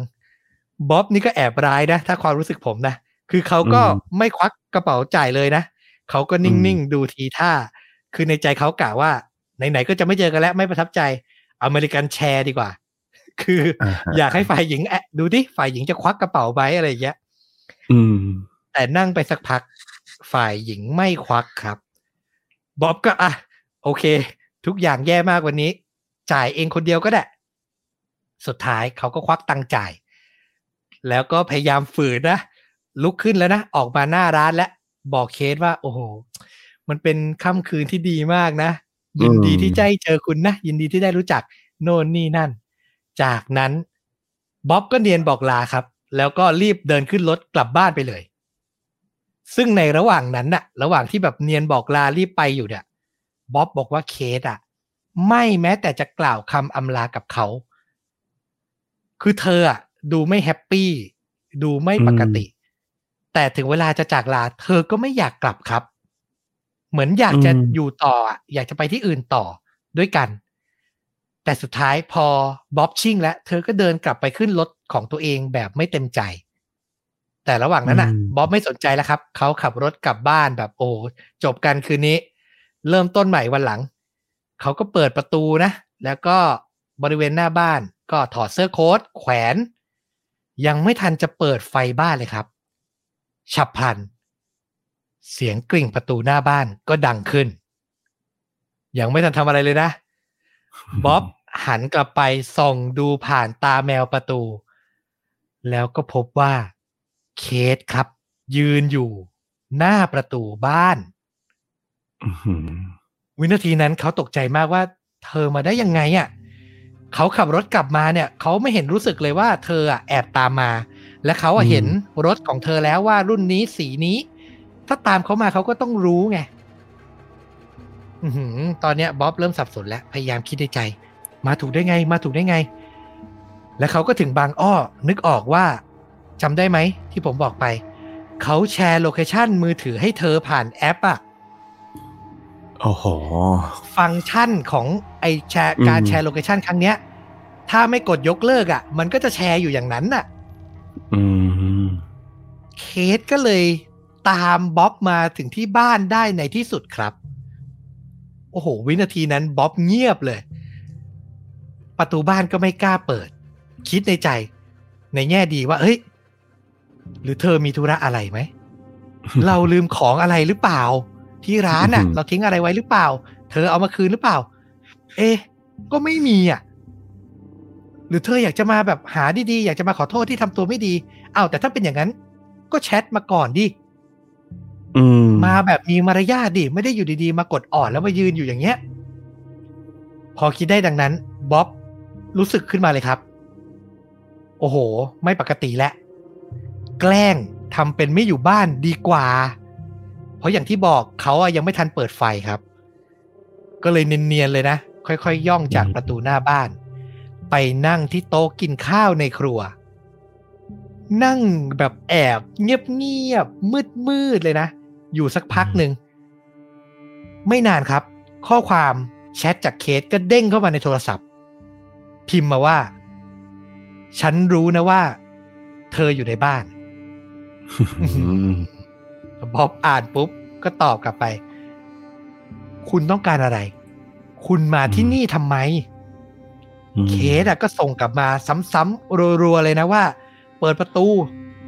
บ๊อบนี่ก็แอบร้ายนะ ถ้าความรู้สึกผมนะ คือเขาก็ไม่ควักกระเป๋าจ่ายเลยนะ เขาก็นิ่ง ๆ ดูทีท่า คือในใจเขากะว่าไหนๆก็จะไม่เจอกันแล้วไม่ประทับใจอเมริกันแชร์ดีกว่า คืออ่าฮะอยากให้ฝ่ายหญิงแอะดูดิฝ่ายหญิงจะควักกระเป๋าไว้อะไรอย่างเงี้ยอืมแต่นั่งไปสักพัก ฝ่ายหญิงไม่ควักครับบ๊อบก็อะโอเค ทุกอย่างแย่มากวันนี้ จ่ายเองคนเดียวก็ได้ สุดท้ายเขาก็ควักตังค์จ่าย แล้วก็พยายามฝืนนะลุกขึ้นแล้วนะ ออกมาหน้าร้านและบอกเคสว่า โอ้โห มันเป็นค่ำคืนที่ดีมากนะ ยินดีอืมที่ได้เจอคุณนะ ยินดีที่ได้รู้จักโน่นนี่นั่น จากนั้นบ๊อบก็เนียนบอกลาครับ แล้วก็รีบเดินขึ้นรถกลับบ้านไปเลย ซึ่งในระหว่างนั้นน่ะ ระหว่างที่แบบเนียนบอกลารีบไปอยู่เนี่ยบ๊อบบอกว่าเคสอะ ไม่แม้แต่จะกล่าวคำอำลากับเขา คือเธออะดูไม่แฮปปี้ ดูไม่ปกติ แต่ถึงเวลาจะจากลา เธอก็ไม่อยากกลับครับ เหมือนอยากจะอืมอยู่ต่ออะอยากจะไปที่อื่นต่อด้วยกัน แต่สุดท้ายพอบ๊อบชิ่งแล้วเธอก็เดินกลับไปขึ้นรถของตัวเองแบบไม่เต็มใจ แต่ระหว่างนั้นอะอืมบ๊อบไม่สนใจแล้วครับ เขาขับรถกลับบ้านแบบโอ้จบกันคืนนี้ เริ่มต้นใหม่วันหลัง เขาก็เปิดประตูนะ แล้วก็บริเวณหน้าบ้าน ก็ถอดเสื้อโค้ทแขวน ยังไม่ทันจะเปิดไฟบ้านเลยครับ ฉับพลัน เสียงกริ่งประตูหน้าบ้านก็ดังขึ้น ยังไม่ทันทำอะไรเลยนะ บ๊อบหันกลับไปส่องดูผ่านตาแมวประตู แล้วก็พบว่าเคสครับ ยืนอยู่ หน้าประตูบ้านอื้อหือวินาทีนั้นเขาตกใจมากว่า เธอมาได้ยังไงอะ่ะเขาขับรถกลับมาเนี่ยเขาไม่เห็นรู้สึกเลยว่าเธออะแอบตามมา และเขาอะเห็นรถของเธอแล้วว่ารุ่นนี้สีนี้ ถ้าตามเขามาเขาก็ต้องรู้ไงอือหือตอนเนี้ยบ๊อบเริ่มสับสนแล้ว พยายามคิดในใจ มาถูกได้ไง มาถูกได้ไง แล้วเขาก็ถึงบางอ้อ นึกออกว่าจำได้ไหม ที่ผมบอกไป เขาแชร์ location มือถือให้เธอผ่านแอปอะโอ้โห ฟังก์ชันของไอ้แชร์อืมการแชร์ location ครั้งเนี้ย ถ้าไม่กดยกเลิกอะ่ะ มันก็จะแชร์อยู่อย่างนั้นน่ะอืมเคทก็เลย ตามบ๊อบมาถึงที่บ้านได้ในที่สุดครับ โอ้โห วินาทีนั้นบ๊อบเงียบเลย ประตูบ้านก็ไม่กล้าเปิด คิดในใจ ในแง่ดีว่า เฮ้ย หรือเธอมีธุระอะไรไหม เราลืมของอะไรหรือเปล่า ที่ร้านอะอือหือเราทิ้งอะไรไว้หรือเปล่า เธอเอามาคืนหรือเปล่า เอ๊ะก็ไม่มีอะ หรือเธออยากจะมาแบบหาดีๆ อยากจะมาขอโทษที่ทำตัวไม่ดีอ้าวแต่ถ้าเป็นอย่างนั้น ก็แชทมาก่อนดิอื มมาแบบมีมารยาทดิ ไม่ได้อยู่ดีๆ มากดอ่อนแล้วมายืนอยู่อย่างเงี้ย พอคิดได้ดังนั้นบ๊อบรู้สึกขึ้นมาเลยครับ โอ้โห ไม่ปกติแล้ว แกล้งทำเป็นไม่อยู่บ้านดีกว่า เพราะอย่างที่บอกเขาอะยังไม่ทันเปิดไฟครับ ก็เลยเนียนๆเลยนะ ค่อยๆย่องจากประตูหน้าบ้าน ไปนั่งที่โต๊ะกินข้าวในครัว นั่งแบบแอบ เงียบๆมืดๆเลยนะ อยู่สักพักหนึ่ง ไม่นานครับ ข้อความแชทจากเคสก็เด้งเข้ามาในโทรศัพท์ พิมพ์มาว่า ฉันรู้นะว่า เธออยู่ในบ้านอืมบ๊อบอ่านปุ๊บ ก็ตอบกลับไป คุณต้องการอะไร คุณมาที่นี่ทำไม เคสอะก็ส่งกลับมาซ้ำๆรัวๆเลยนะว่า เปิดประตู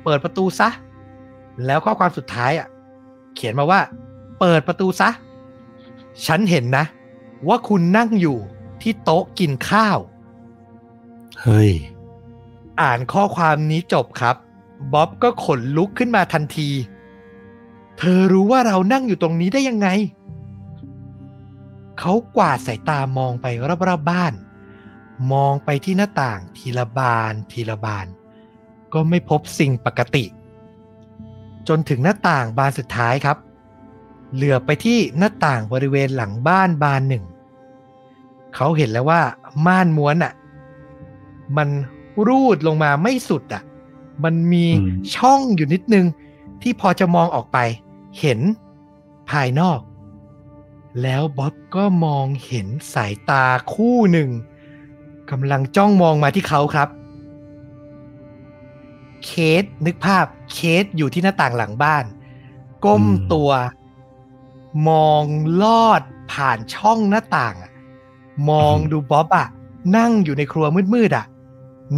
เปิดประตูซะ แล้วข้อความสุดท้ายอะ เขียนมาว่า เปิดประตูซะ ฉันเห็นนะ ว่าคุณนั่งอยู่ที่โต๊ะกินข้าว เฮ้ย อ่านข้อความนี้จบครับ บ๊อบก็ขนลุกขึ้นมาทันที เธอรู้ว่าเรานั่งอยู่ตรงนี้ได้ยังไง เขากวาดสายตามองไปรอบๆบบ้าน มองไปที่หน้าต่างทีละบานทีละบาน ก็ไม่พบสิ่งปกติ จนถึงหน้าต่างบานสุดท้ายครับ เหลือบไปที่หน้าต่างบริเวณหลังบ้านบานหนึ่ง เขาเห็นแล้วว่าม่านม้วนอะ มันรูดลงมาไม่สุดอะ มันมีอืมช่องอยู่นิดนึง ที่พอจะมองออกไป เห็นภายนอก แล้วบ๊อบก็มองเห็นสายตาคู่หนึ่งกำลังจ้องมองมาที่เขาครับ เคสนึกภาพเคสอยู่ที่หน้าต่างหลังบ้าน ก้มอืมตัวมองลอดผ่านช่องหน้าต่างอะมองดูบ๊อบอะนั่งอยู่ในครัวมืดๆอะ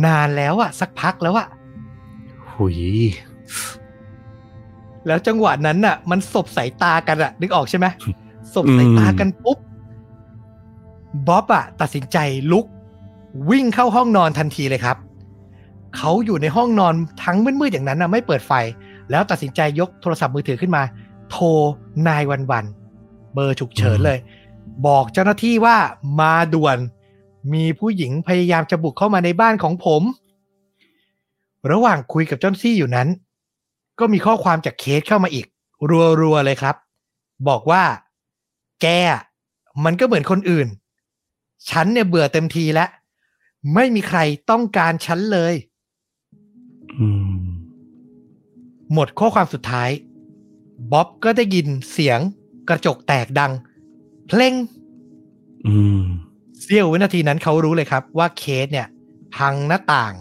นานแล้วอะสักพักแล้วอะหุยแล้วจังหวะนั้นน่ะ มันสบสายตากันอะนึกออกใช่ไหมสบสายตากันปุ๊บบ๊อบอะตัดสินใจลุก วิ่งเข้าห้องนอนทันทีเลยครับ เขาอยู่ในห้องนอนทั้งมืดๆอย่างนั้นนะไม่เปิดไฟ แล้วตัดสินใจยกโทรศัพท์มือถือขึ้นมา โทรนายวันวันเบอร์ฉุกเฉินเลย บอกเจ้าหน้าที่ว่ามาด่วน มีผู้หญิงพยายามจะบุกเข้ามาในบ้านของผม ระหว่างคุยกับเจ้าหน้าที่อยู่นั้น ก็มีข้อความจากเคสเข้ามาอีก รัวๆเลยครับ บอกว่า แกมันก็เหมือนคนอื่น ฉันเนี่ยเบื่อเต็มทีแล้ว ไม่มีใครต้องการฉันเลย หมดข้อความสุดท้ายบ๊อบก็ได้ยินเสียงกระจกแตกดัง เพลงเสี้ยววินาทีนั้นเขารู้เลยครับ ว่าเคสเนี่ย พังหน้าต่าง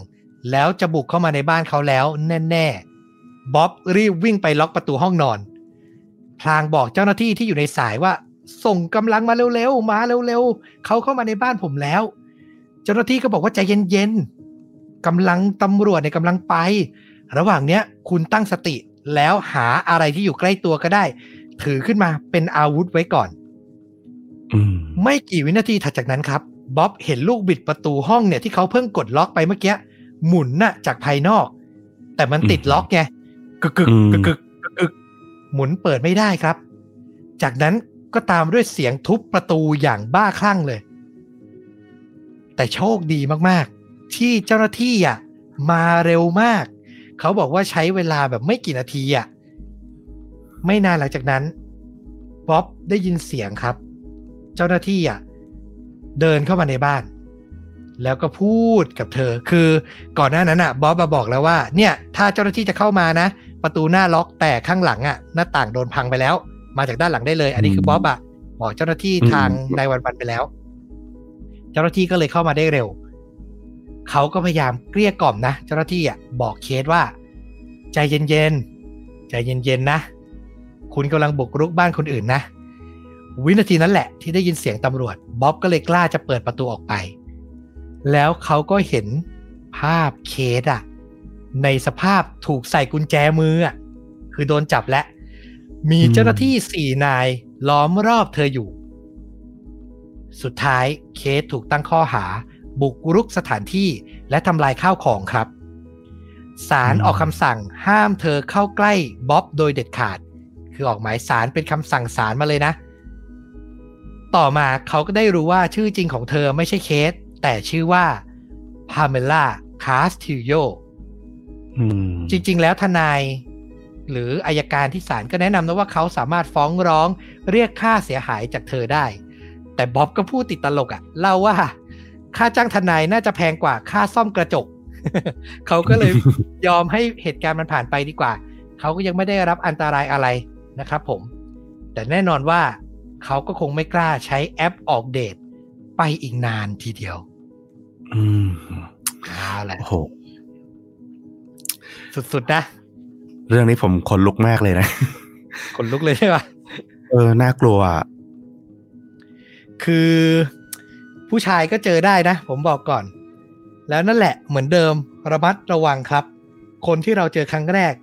แล้วจะบุกเข้ามาในบ้านเขาแล้ว แน่ๆบ๊อบรีบวิ่งไปล็อกประตูห้องนอน พลางบอกเจ้าหน้าที่ที่อยู่ในสายว่า ส่งกำลังมาเร็วๆ มาเร็วๆเขาเข้ามาในบ้านผมแล้ว เจ้าหน้าที่ก็บอกว่าใจเย็นๆ กำลังตำรวจในยกำลังไป ระหว่างเนี้ยคุณตั้งสติแล้วหาอะไรที่อยู่ใกล้ตัวก็ได้ ถือขึ้นมาเป็นอาวุธไว้ก่อนอืมไม่กี่วินาทีถัดจากนั้นครับบ๊อบเห็นลูกบิดประตูห้องเนี่ยที่เขาเพิ่งกดล็อกไปเมื่อกี้หมุนน่ะจากภายนอก แต่มันติดล็อกไงกึกกึกกึกกึกกึกกึกหมุนเปิดไม่ได้ครับ จากนั้นก็ตามด้วยเสียงทุบประตูอย่างบ้าคลั่งเลย แต่โชคดีมากๆ ที่เจ้าหน้าที่อะมาเร็วมาก เขาบอกว่าใช้เวลาแบบไม่กี่นาทีอะไม่นานหลังจากนั้นบ๊อบได้ยินเสียงครับ เจ้าหน้าที่อะเดินเข้ามาในบ้าน แล้วก็พูดกับเธอ คือก่อนหน้านั้นอะบ๊อบมาบอกแล้วว่า เนี่ย ถ้าเจ้าหน้าที่จะเข้ามานะ ประตูหน้าล็อกแต่ข้างหลังอะหน้าต่างโดนพังไปแล้ว มาจากด้านหลังได้เลย อันนี้คือบ๊อบอะบอกเจ้าหน้าที่ทางนายวันวันไปแล้ว เจ้าหน้าที่ก็เลยเข้ามาได้เร็ว เขาก็พยายามเกลี้ยกล่อมนะ เจ้าหน้าที่อะบอกเคสว่า ใจเย็นๆ ใจเย็นๆนะ คุณกำลังบุกรุกบ้านคนอื่นนะ วินาทีนั้นแหละที่ได้ยินเสียงตำรวจบ๊อบก็เลยกล้าจะเปิดประตูออกไป แล้วเขาก็เห็นภาพเคสอะในสภาพถูกใส่กุญแจมืออะคือโดนจับและ มีเจ้าหน้าที่สี่นายล้อมรอบเธออยู่ สุดท้ายเคสถูกตั้งข้อหา บุกรุกสถานที่และทำลายข้าวของครับศาลอืมออกคำสั่งห้ามเธอเข้าใกล้บ๊อบโดยเด็ดขาด คือออกหมายสารเป็นคำสั่งศาลมาเลยนะ ต่อมาเขาก็ได้รู้ว่าชื่อจริงของเธอไม่ใช่เคส แต่ชื่อว่าพาเมล่าคาสติโยอืมจริง ๆ แล้วทนายหรืออายการที่ศาลก็แนะนำนะว่าเขาสามารถฟ้องร้องเรียกค่าเสียหายจากเธอได้ แต่บ๊อบก็พูดติดตลกอะ่ะเล่าว่า ค่าจ้างทนายน่าจะแพงกว่าค่าซ่อมกระจก เขาก็เลยยอมให้เหตุการณ์มันผ่านไปดีกว่า เขาก็ยังไม่ได้รับอันตรายอะไรนะครับผม แต่แน่นอนว่าเขาก็คงไม่กล้าใช้แอปออกเดทไปอีกนานทีเดียว อืมเอาแหละโอ้โหสุดๆนะ เรื่องนี้ผมขนลุกมากเลยนะ ขนลุกเลยใช่ปะเออ น่ากลัวอะคือ ผู้ชายก็เจอได้นะ ผมบอกก่อน แล้วนั่นแหละเหมือนเดิมระมัดระวังครับ คนที่เราเจอครั้งแรก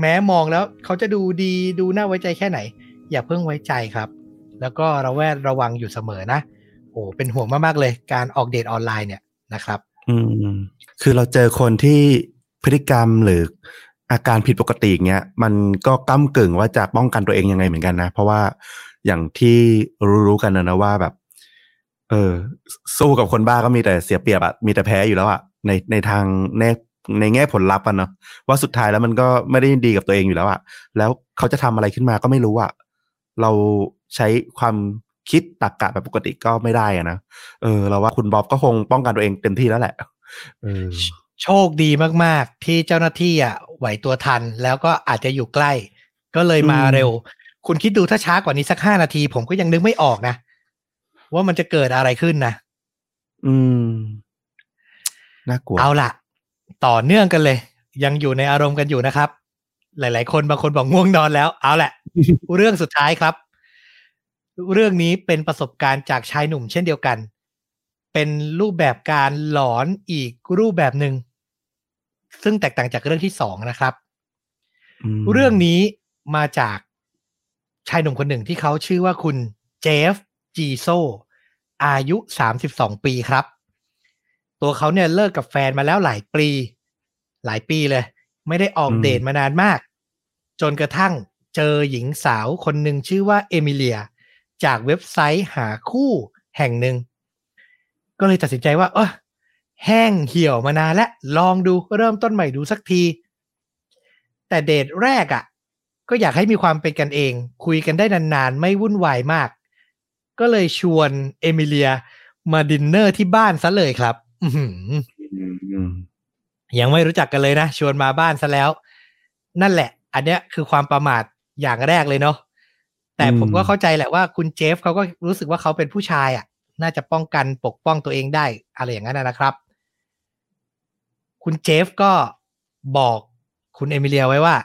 แม้มองแล้วเขาจะดูดีดูน่าไว้ใจแค่ไหน อย่าเพิ่งไว้ใจครับ แล้วก็ระแวดระวังอยู่เสมอนะโอ้เป็นห่วงมากๆเลย การออกเดทออนไลน์เนี่ยนะครับ อืม คือเราเจอคนที่พฤติกรรมหรืออาการผิดปกติเงี้ยมันก็ก้ากึ่งว่าจะป้องกันตัวเองยังไงเหมือนกันนะ เพราะว่าอย่างที่รู้ๆกันนะนะว่าแบบ เออ สู้กับคนบ้าก็มีแต่เสียเปรียบอะมีแต่แพ้อยู่แล้วอะในในทางในในแง่ผลลัพธ์อะเนาะว่าสุดท้ายแล้วมันก็ไม่ได้ดีกับตัวเองอยู่แล้วอะแล้วเขาจะทำอะไรขึ้นมาก็ไม่รู้อะเราใช้ความคิดตรรกกะแบบปกติก็ไม่ได้อะนะเออ เราว่าคุณบ๊อบก็คงป้องกันตัวเองเต็มที่แล้วแหละเออโชคดีมาก ๆ ที่เจ้าหน้าที่อะไหวตัวทัน แล้วก็อาจจะอยู่ใกล้ ก็เลยมาอืมเร็ว คุณคิดดูถ้าช้ากว่านี้สักห้านาที ผมก็ยังนึกไม่ออกนะ ว่ามันจะเกิดอะไรขึ้นนะอืมน่ากลัวเอาล่ะ ต่อเนื่องกันเลย ยังอยู่ในอารมณ์กันอยู่นะครับ หลาย ๆ คนบางคนบอกง่วงนอนแล้ว เอาแหละ เรื่องสุดท้ายครับ เรื่องนี้เป็นประสบการณ์จากชายหนุ่มเช่นเดียวกัน เป็นรูปแบบการหลอนอีกรูปแบบหนึ่งซึ่งแตกต่างจากเรื่องที่สองนะครับมเรื่องนี้มาจากชายหนุ่มคนหนึ่งที่เขาชื่อว่าคุณเจฟจีโซ อายุ 32 ปีครับ ตัวเขาเนี่ยเลิกกับแฟนมาแล้วหลายปี หลายปีเลย ไม่ได้ออกเดทมานานมาก จนกระทั่งเจอหญิงสาวคนหนึ่งชื่อว่าเอมิเลีย จากเว็บไซต์หาคู่แห่งหนึ่ง ก็เลยตัดสินใจว่า เออแห้งเหี่ยวมานานและลองดูเริ่มต้นใหม่ดูสักที แต่เดทแรกอะ่ะ ก็อยากให้มีความเป็นกันเอง คุยกันได้นานๆ ไม่วุ่นวายมาก ก็เลยชวนเอมิเลียมาดินเนอร์ที่บ้านซะเลยครับ อืยังไม่รู้จักกันเลยนะ ชวนมาบ้านซะแล้ว นั่นแหละ อันเนี้ยคือความประมาทอย่างแรกเลยเนาะแต่ผมก็เข้าใจแหละว่าคุณเจฟเขาก็รู้สึกว่าเขาเป็นผู้ชายอะ่ะ น่าจะป้องกันปกป้องตัวเองได้ อะไรอย่างนั้นนะนะครับ คุณเจฟก็บอกคุณเอมิเลียไว้ว่า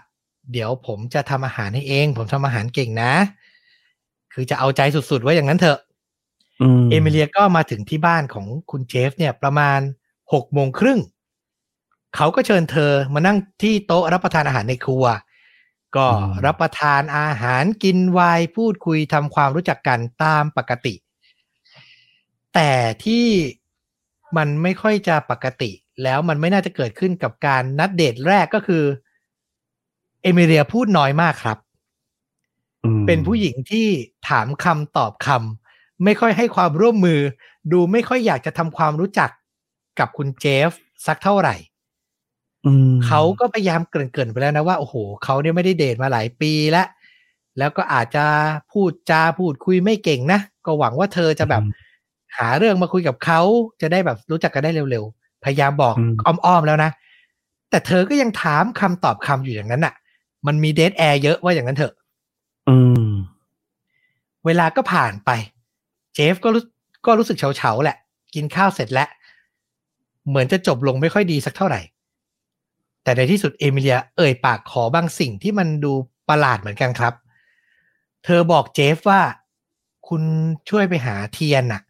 เดี๋ยวผมจะทำอาหารให้เอง ผมทำอาหารเก่งนะ คือจะเอาใจสุดๆไว้อย่างนั้นเถอะอืมเอมิเลียก็มาถึงที่บ้านของคุณเจฟ เนี่ยประมาณหกโมงครึ่งเขาก็เชิญเธอมานั่งที่โต๊ะรับประทานอาหารในครัว ก็รับประทานอาหารกินไวน์พูดคุยทำความรู้จักกันตามปกติ แต่ที่มันไม่ค่อยจะปกติ แล้วมันไม่น่าจะเกิดขึ้นกับการนัดเดทแรกก็คือ เอมิเลียพูดน้อยมากครับอืม เป็นผู้หญิงที่ถามคำตอบคำไม่ค่อยให้ความร่วมมือ ดูไม่ค่อยอยากจะทำความรู้จักกับคุณเจฟสักเท่าไหร่อืมเขาก็พยายามเกริ่นๆไปแล้วนะว่า โอ้โหเขาเนี่ยไม่ได้เดทมาหลายปีแล้ว แล้วก็อาจจะพูดจาพูดคุยไม่เก่งนะ ก็หวังว่าเธอจะแบบหาเรื่องมาคุยกับเขาจะได้แบบรู้จักกันได้เร็วๆ พยายามบอกอ้อมๆแล้วนะ แต่เธอก็ยังถามคำตอบคำอยู่อย่างนั้นน่ะ มันมีเดทแอร์เยอะว่าอย่างนั้นเถอะ อืม เวลาก็ผ่านไป เจฟก็รู้ก็รู้สึกเฉาๆแหละ กินข้าวเสร็จแล้ว เหมือนจะจบลงไม่ค่อยดีสักเท่าไหร่ แต่ในที่สุดเอมิเลียเอ่ยปากขอบางสิ่งที่มันดูประหลาดเหมือนกันครับ เธอบอกเจฟว่าคุณช่วยไปหาเทียนน่ะ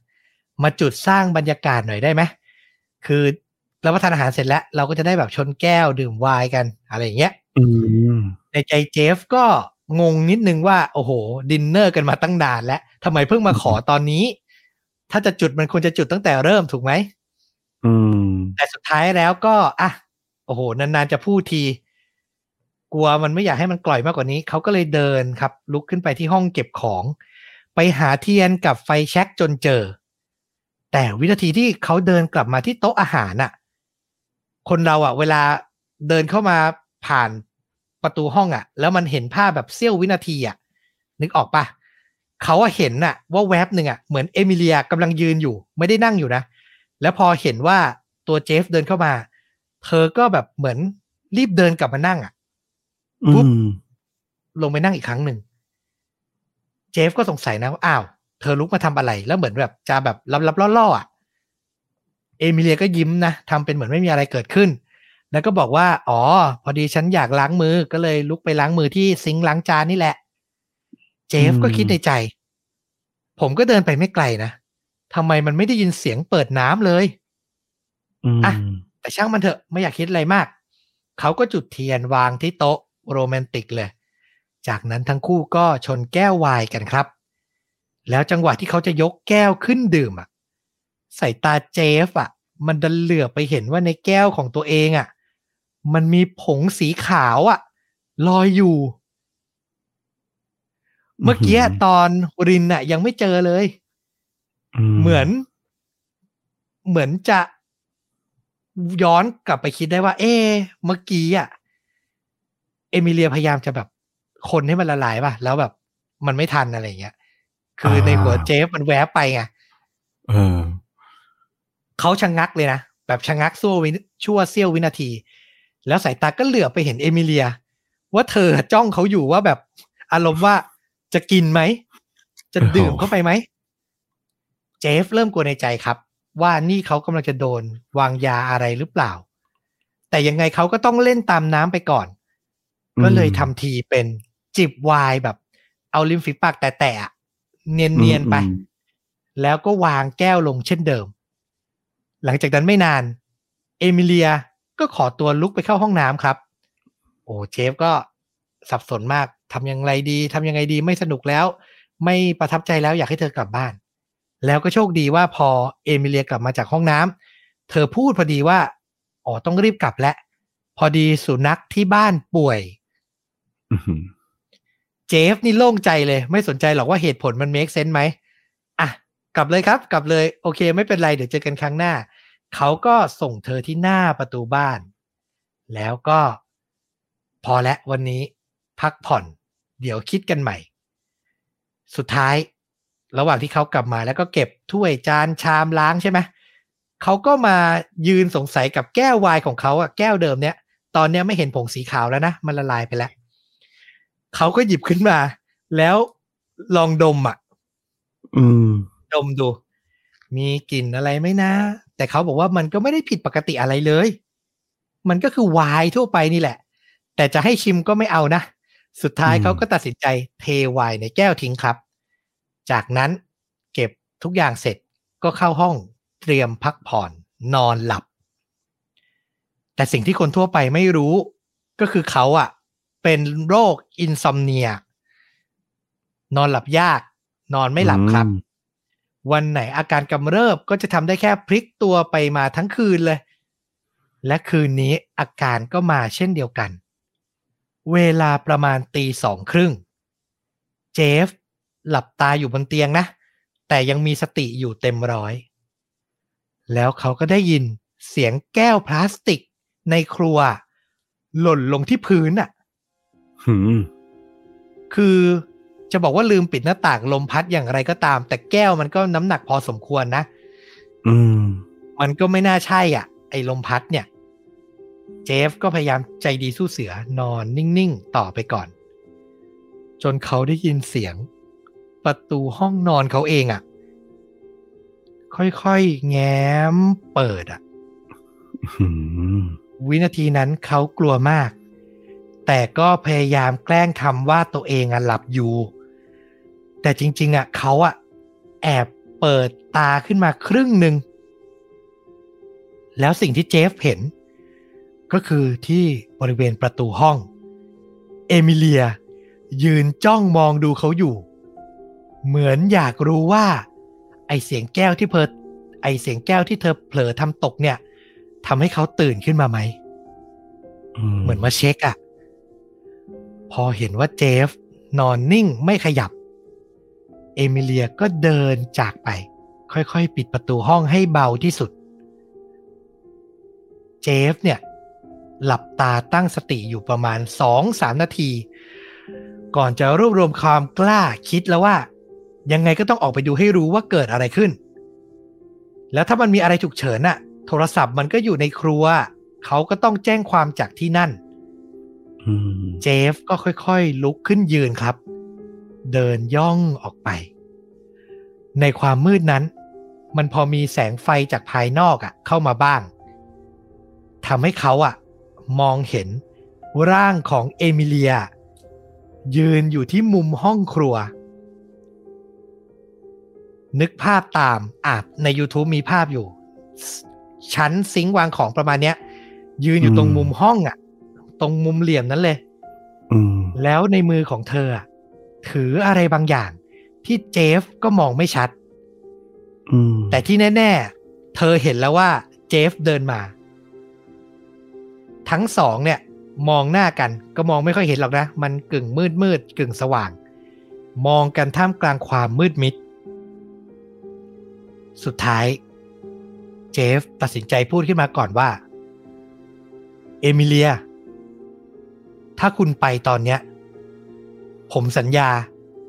มาจุดสร้างบรรยากาศหน่อยได้ไหมคือรับประทานอาหารเสร็จแล้ว เราก็จะได้แบบชนแก้วดื่มไวน์กัน อะไรอย่างเงี้ยอืมในใจเจฟก็ งงนิดนึงว่า โอ้โห ดินเนอร์กันมาตั้งนานแล้วทำไมเพิ่งมาขอตอนนี้ ถ้าจะจุดมันควรจะจุดตั้งแต่เริ่มถูกไหมอืม แต่สุดท้ายแล้วก็ อะ โอ้โห นานๆจะพูดที กลัวมันไม่อยากให้มันกร่อยมากกว่านี้ เขาก็เลยเดินครับ ลุกขึ้นไปที่ห้องเก็บของ ไปหาเทียนกับไฟแช็กจนเจอ แต่วินาทีที่เขาเดินกลับมาที่โต๊ะอาหารน่ะ คนเราอะ เวลาเดินเข้ามาผ่าน ประตูห้องอะ แล้วมันเห็นภาพแบบเสี้ยววินาทีอะ นึกออกปะเขาอะเห็นน่ะว่าแวบหนึ่งอะเหมือนเอมิเลียกำลังยืนอยู่ ไม่ได้นั่งอยู่นะ แล้วพอเห็นว่าตัวเจฟเดินเข้ามา เธอก็แบบเหมือนรีบเดินกลับมานั่งอะอืปุ๊บมลงไปนั่งอีกครั้งหนึ่ง เจฟก็สงสัยนะว่าอ้าว เธอลุกมาทำอะไร แล้วเหมือนแบบจะแบบลับๆล่อๆอะเอมิเลียก็ยิ้มนะทำเป็นเหมือนไม่มีอะไรเกิดขึ้น แล้วก็บอกว่า อ๋อ พอดีฉันอยากล้างมือก็เลยลุกไปล้างมือที่ซิงค์ล้างจานนี่แหละ เจฟก็คิดในใจ ผมก็เดินไปไม่ไกลนะทำไมมันไม่ได้ยินเสียงเปิดน้ำเลยอืมอะแต่ช่างมันเถอะไม่อยากคิดอะไรมาก เขาก็จุดเทียนวางที่โต๊ะโรแมนติกเลย จากนั้นทั้งคู่ก็ชนแก้วไวน์กันครับ แล้วจังหวะที่เขาจะยกแก้วขึ้นดื่มอะสายตาเจฟอะมันดันเหลือบไปเห็นว่าในแก้วของตัวเองอะ มันมีผงสีขาวอะลอยอยู่ เมื่อกี้ตอนรินอะยังไม่เจอเลย เหมือน เหมือนจะย้อนกลับไปคิดได้ว่า เอ๊ะเมื่อกี้อะเอมิเลียพยายามจะแบบ คนให้มันละลายป่ะ แล้วแบบ มันไม่ทันอะไรเงี้ย คือในหัวเจฟมันแวบไปไงเออเขาชะงงักเลยนะ แบบชะงงักสู้วิชั่วเสี้ยววินาที แล้วสายตาก็เหลือบไปเห็นเอมิเลีย ว่าเธอจ้องเขาอยู่ว่าแบบ อารมณ์ว่าจะกินไหม จะดื่มเข้าไปไหม เจฟเริ่มกลัวในใจครับ ว่านี่เขากำลังจะโดน วางยาอะไรหรือเปล่า แต่ยังไงเขาก็ต้องเล่นตามน้ำไปก่อน ก็เลยทำทีเป็นจิบไวน์แบบ เอาริมฝีปากแตะๆเนียนๆไป แล้วก็วางแก้วลงเช่นเดิม หลังจากนั้นไม่นาน เอมิเลีย ก็ขอตัวลุกไปเข้าห้องน้ำครับ โอ้เจฟก็สับสนมากทำยังไงดีทำยังไงดีไม่สนุกแล้ว ไม่ประทับใจแล้วอยากให้เธอกลับบ้าน แล้วก็โชคดีว่าพอเอมิเลียกลับมาจากห้องน้ำเธอพูดพอดีว่าอ๋อต้องรีบกลับแล้วพอดีสุนัขที่บ้านป่วยเจฟนี่โล่งใจเลย ไม่สนใจหรอกว่าเหตุผลมันเมคเซนส์ไหมอะ กลับเลยครับ กลับเลย โอเค ไม่เป็นไร เดี๋ยวเจอกันครั้งหน้า เขาก็ส่งเธอที่หน้าประตูบ้าน แล้วก็พอแล้ววันนี้พักผ่อน เดี๋ยวคิดกันใหม่ สุดท้าย ระหว่างที่เขากลับมาแล้วก็เก็บถ้วยจานชามล้างใช่ไหมเขาก็มายืนสงสัยกับแก้ววายของเขาอะแก้วเดิมเนี้ยตอนเนี้ยไม่เห็นผงสีขาวแล้วนะ มันละลายไปแล้ว เขาก็หยิบขึ้นมา แล้วลองดมอะ อืม ดมดู มีกลิ่นอะไรไหมนะ แต่เขาบอกว่ามันก็ไม่ได้ผิดปกติอะไรเลย มันก็คือวายทั่วไปนี่แหละ แต่จะให้ชิมก็ไม่เอานะ สุดท้ายเขาก็ตัดสินใจเทวน์ในแก้วทิ้งครับ จากนั้นเก็บทุกอย่างเสร็จก็เข้าห้องเตรียมพักผ่อนนอนหลับ แต่สิ่งที่คนทั่วไปไม่รู้ก็คือเขาอะเป็นโรคอินซอมเนีย นอนหลับยาก นอนไม่หลับครับ วันไหนอาการกำเริบก็จะทำได้แค่พลิกตัวไปมาทั้งคืนเลย และคืนนี้อาการก็มาเช่นเดียวกัน เวลาประมาณตีสองครึ่ง เจฟ หลับตาอยู่บนเตียงนะ แต่ยังมีสติอยู่เต็มร้อย แล้วเขาก็ได้ยินเสียงแก้วพลาสติกในครัว หล่นลงที่พื้นอะหืมคือ จะบอกว่าลืมปิดหน้าต่างลมพัดอย่างไรก็ตาม แต่แก้วมันก็น้ำหนักพอสมควรนะ อืม มันก็ไม่น่าใช่อะ ไอ้ลมพัดเนี่ย เจฟก็พยายามใจดีสู้เสือนอนนิ่ง ๆ ต่อไปก่อน จนเขาได้ยินเสียง ประตูห้องนอนเขาเองอะ ค่อย ๆ แง้มเปิดอะหืมวินาทีนั้นเขากลัวมาก แต่ก็พยายามแกล้งทำว่าตัวเองอะหลับอยู่ แต่จริง ๆอะเขาอะแอบเปิดตาขึ้นมาครึ่งหนึ่ง แล้วสิ่งที่เจฟเห็น ก็คือที่บริเวณประตูห้อง เอมิเลีย ยืนจ้องมองดูเขาอยู่ เหมือนอยากรู้ว่า ไอเสียงแก้วที่เพอไอเสียงแก้วที่เธอเผลอทำตกเนี่ยทำให้เขาตื่นขึ้นมาไหมเหมือนมาเช็คอะพอเห็นว่าเจฟนอนนิ่งไม่ขยับ เอมิเลียก็เดินจากไป ค่อยๆ ปิดประตูห้องให้เบาที่สุด เจฟเนี่ย หลับตาตั้งสติอยู่ประมาณสองสามนาที ก่อนจะรวบรวมความกล้าคิดแล้วว่า ยังไงก็ต้องออกไปดูให้รู้ว่าเกิดอะไรขึ้น แล้วถ้ามันมีอะไรฉุกเฉินน่ะ โทรศัพท์มันก็อยู่ในครัว เขาก็ต้องแจ้งความจากที่นั่นอืมเจฟก็ค่อยๆ ลุกขึ้นยืนครับ เดินย่องออกไป ในความมืดนั้น มันพอมีแสงไฟจากภายนอกอะเข้ามาบ้างทำให้เขาอะมองเห็นร่างของเอมิเลีย ยืนอยู่ที่มุมห้องครัว นึกภาพตามอะใน YouTube มีภาพอยู่ ชั้นซิงค์วางของประมาณเนี้ย ยืนอยู่ตรงมุมห้องอะตรงมุมเหลี่ยมนั้นเลยอืมแล้วในมือของเธออะ ถืออะไรบางอย่าง ที่เจฟก็มองไม่ชัดอืมแต่ที่แน่เธอเห็นแล้วว่าเจฟเดินมา ทั้งสองเนี่ย มองหน้ากันก็มองไม่ค่อยเห็นหรอกนะ มันกึ่งมืดมืดกึ่งสว่าง มองกันท่ามกลางความมืดมิด สุดท้าย เจฟตัดสินใจพูดขึ้นมาก่อนว่า เอมิเลีย ถ้าคุณไปตอนเนี้ย ผมสัญญา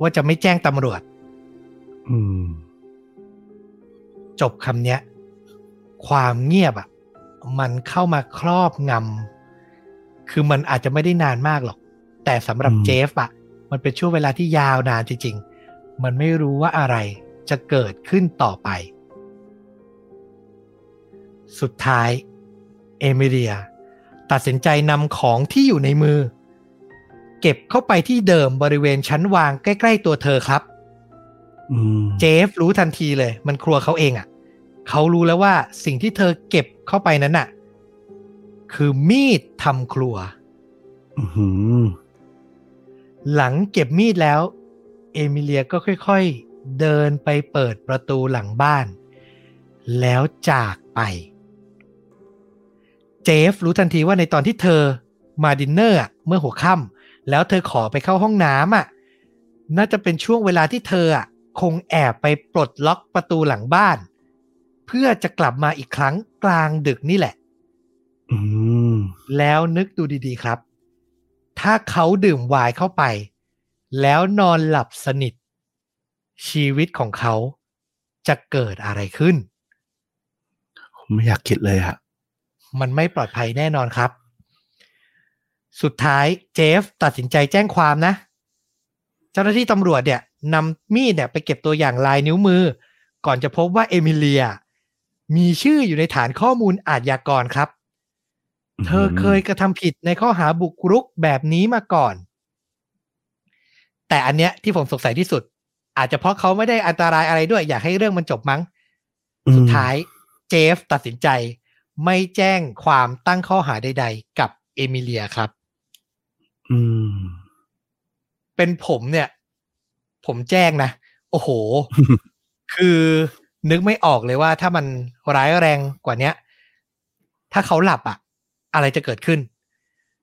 ว่าจะไม่แจ้งตำรวจ อืม จบคำเนี้ย ความเงียบอะมันเข้ามาครอบงำคือมันอาจจะไม่ได้นานมากหรอก แต่สำหรับอืมเจฟอะมันเป็นช่วงเวลาที่ยาวนานจริงๆ มันไม่รู้ว่าอะไรจะเกิดขึ้นต่อไป สุดท้าย เอมิเลีย ตัดสินใจนำของที่อยู่ในมือ เก็บเข้าไปที่เดิมบริเวณชั้นวางใกล้ๆตัวเธอครับอืมเจฟรู้ทันทีเลย มันครัวเขาเองอะ่ะ เขารู้แล้วว่าสิ่งที่เธอเก็บเข้าไปนั้นน่ะ คือมีดทำครัวอื้อหือหลังเก็บมีดแล้ว เอมิเลียก็ค่อยๆ เดินไปเปิดประตูหลังบ้าน แล้วจากไป เจฟรู้ทันทีว่าในตอนที่เธอมาดินเนอร์อะเมื่อหัวค่ำ แล้วเธอขอไปเข้าห้องน้ำอะ น่าจะเป็นช่วงเวลาที่เธออะคงแอบไปปลดล็อกประตูหลังบ้าน เพื่อจะกลับมาอีกครั้งกลางดึกนี่แหละอืมแล้วนึกดูดีๆครับ ถ้าเขาดื่มไวน์เข้าไป แล้วนอนหลับสนิท ชีวิตของเขาจะเกิดอะไรขึ้น ผมไม่อยากคิดเลยอะมันไม่ปลอดภัยแน่นอนครับ สุดท้ายเจฟตัดสินใจแจ้งความนะ เจ้าหน้าที่ตำรวจเนี่ยนำมีดเนี่ยไปเก็บตัวอย่างลายนิ้วมือ ก่อนจะพบว่าเอมิเลีย มีชื่ออยู่ในฐานข้อมูลอาชญากรครับ เธอเคยกระทำผิดในข้อหาบุกรุกแบบนี้มาก่อน แต่อันเนี้ยที่ผมสงสัยที่สุด อาจจะเพราะเขาไม่ได้อันตรายอะไรด้วย อยากให้เรื่องมันจบมั้งอืมสุดท้ายเจฟตัดสินใจไม่แจ้งความตั้งข้อหาใด ๆ กับเอมิเลียครับ อืม เป็นผมเนี่ย ผมแจ้งนะ โอ้โห คือนึกไม่ออกเลยว่าถ้ามันร้ายแรงกว่าเนี้ย ถ้าเขาหลับอะอะไรจะเกิดขึ้น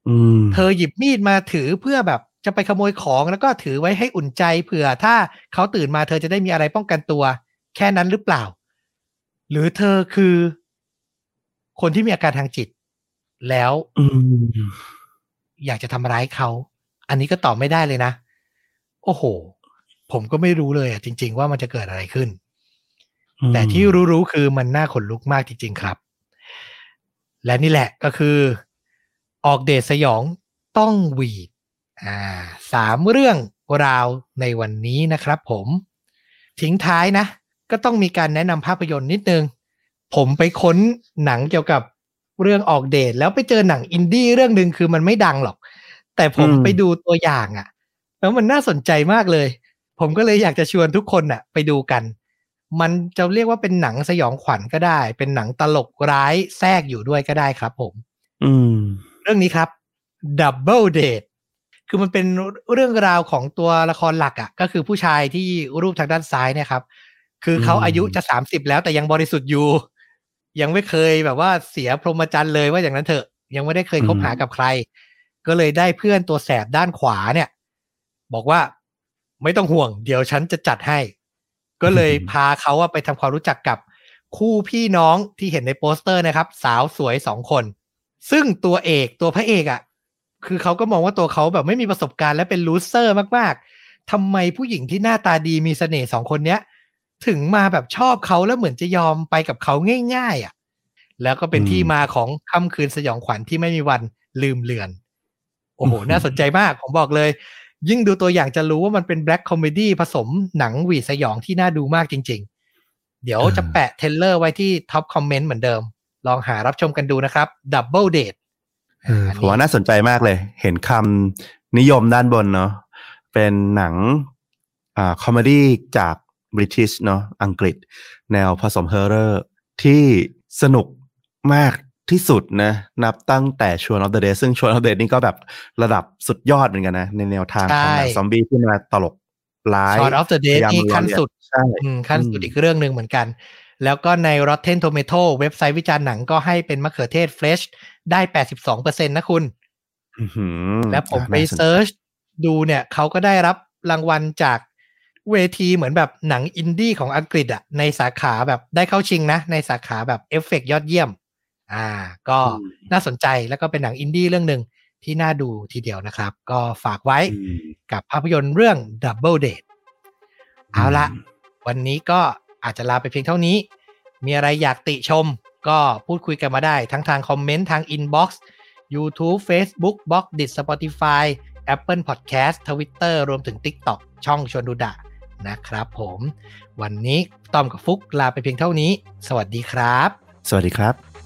อืมเธอหยิบมีดมาถือเพื่อแบบจะไปขโมยของแล้วก็ถือไว้ให้อุ่นใจเผื่อถ้าเขาตื่นมาเธอจะได้มีอะไรป้องกันตัว แค่นั้นหรือเปล่า หรือเธอคือ คนที่มีอาการทางจิต แล้ว อืมอยากจะทำร้ายเขา อันนี้ก็ตอบไม่ได้เลยนะ โอ้โห ผมก็ไม่รู้เลยอะจริง ๆ ว่ามันจะเกิดอะไรขึ้น แต่ที่รู้ๆคือมันน่าขนลุกมากจริง ๆ ครับ และนี่แหละก็คือ ออกเดทสยองต้องหวีดอ่าสามเรื่องราวในวันนี้นะครับผมทิ้งท้ายนะ ก็ต้องมีการแนะนำภาพยนตร์นิดนึง ผมไปค้นหนังเกี่ยวกับ เรื่องออกเดทแล้วไปเจอหนังอินดี้เรื่องหนึ่งคือมันไม่ดังหรอก แต่ผมอืมไปดูตัวอย่างอะ่ะ แล้วมันน่าสนใจมากเลย ผมก็เลยอยากจะชวนทุกคนน่ะ ไปดูกัน มันจะเรียกว่าเป็นหนังสยองขวัญก็ได้ เป็นหนังตลกร้ายแทรกอยู่ด้วยก็ได้ครับ ผม อืม เรื่องนี้ครับ Double Date คือมันเป็นเรื่องราวของตัวละครหลักอะ่ะ ก็คือผู้ชายที่รูปทางด้านซ้ายเนี่ยครับ คือเขาอืมอายุจะสามสิบแล้วแต่ยังบริสุทธิ์อยู่ ยังไม่เคยแบบว่าเสียพรหมจรรย์เลยว่าอย่างนั้นเถอะ ยังไม่ได้เคยคบหากับใคร ก็เลยได้เพื่อนตัวแสบด้านขวาเนี่ย บอกว่าไม่ต้องห่วง เดี๋ยวฉันจะจัดให้ ก็เลยพาเขาไปทำความรู้จักกับคู่พี่น้องที่เห็นในโปสเตอร์นะครับ สาวสวยสองคน ซึ่งตัวเอกตัวพระเอกอะ่ะ คือเขาก็มองว่าตัวเขาแบบไม่มีประสบการณ์และเป็น loser มากๆทำไมผู้หญิงที่หน้าตาดีมีเสน่ห์สองคนเนี้ย ถึงมาแบบชอบเขาแล้วเหมือนจะยอมไปกับเขาง่าย ๆอะ แล้วก็เป็นอืมที่มาของค่ำคืนสยองขวัญที่ไม่มีวันลืมเลือน โอ้โห น่าสนใจมาก ผมบอกเลย ยิ่งดูตัวอย่างจะรู้ว่ามันเป็นแบล็ c คอมเมดี้ผสมหนังหวีดสยองที่น่าดูมากจริง ๆ เดี๋ยวจะแปะ trailer ไว้ที่ top comment เหมือนเดิม ลองหารับชมกันดูนะครับ Double Date เออผมว่าน่าสนใจมากเลย เห็นคำนิยมด้านบนเนาะเป็นหนังอ่า comedy จาก British เนาะอังกฤษ แนวผสม horror ที่สนุกมากที่สุดนะ นับตั้งแต่ Shaun of the Dead ซึ่ง Shaun of the นี่ก็แบบระดับสุดยอดเหมือนกันนะ ในแนวทางของหนังใช่ซอมบี้ที่มาตลกร้าย Shaun of the Dead พยายามนี่ขั้นสุดใช่อืมขั้นสุดอืมอีกเรื่องหนึ่งเหมือนกัน แล้วก็ใน Rotten Tomato เว็บไซต์วิจารณ์หนังก็ให้เป็นมะเขือเทศ Fresh ได้82%นะคุณอื้อหือและผมไปน่าสนใจเซิร์ชดูเนี่ยเขาก็ได้รับรางวัลจาก เวทีเหมือนแบบหนังอินดี้ของอังกฤษอะในสาขาแบบได้เข้าชิงนะ ในสาขาแบบเอฟเฟกยอดเยี่ยม อ่า ก็น่าสนใจแล้วก็เป็นหนังอินดี้เรื่องหนึ่งที่น่าดูทีเดียวนะครับ ก็ฝากไว้อืมกับภาพยนตร์เรื่อง Double Date เอาละวันนี้ก็อาจจะลาไปเพียงเท่านี้ มีอะไรอยากติชมก็พูดคุยกันมาได้ ทั้งทางคอมเมนต์ทาง inbox YouTube Facebook b l o g d i t Spotify Apple Podcast Twitter รวมถึง TikTok ช่องชวนดูดะ นะครับผม วันนี้ต้อมกับฟุกลาไปเพียงเท่านี้ สวัสดีครับ สวัสดีครับ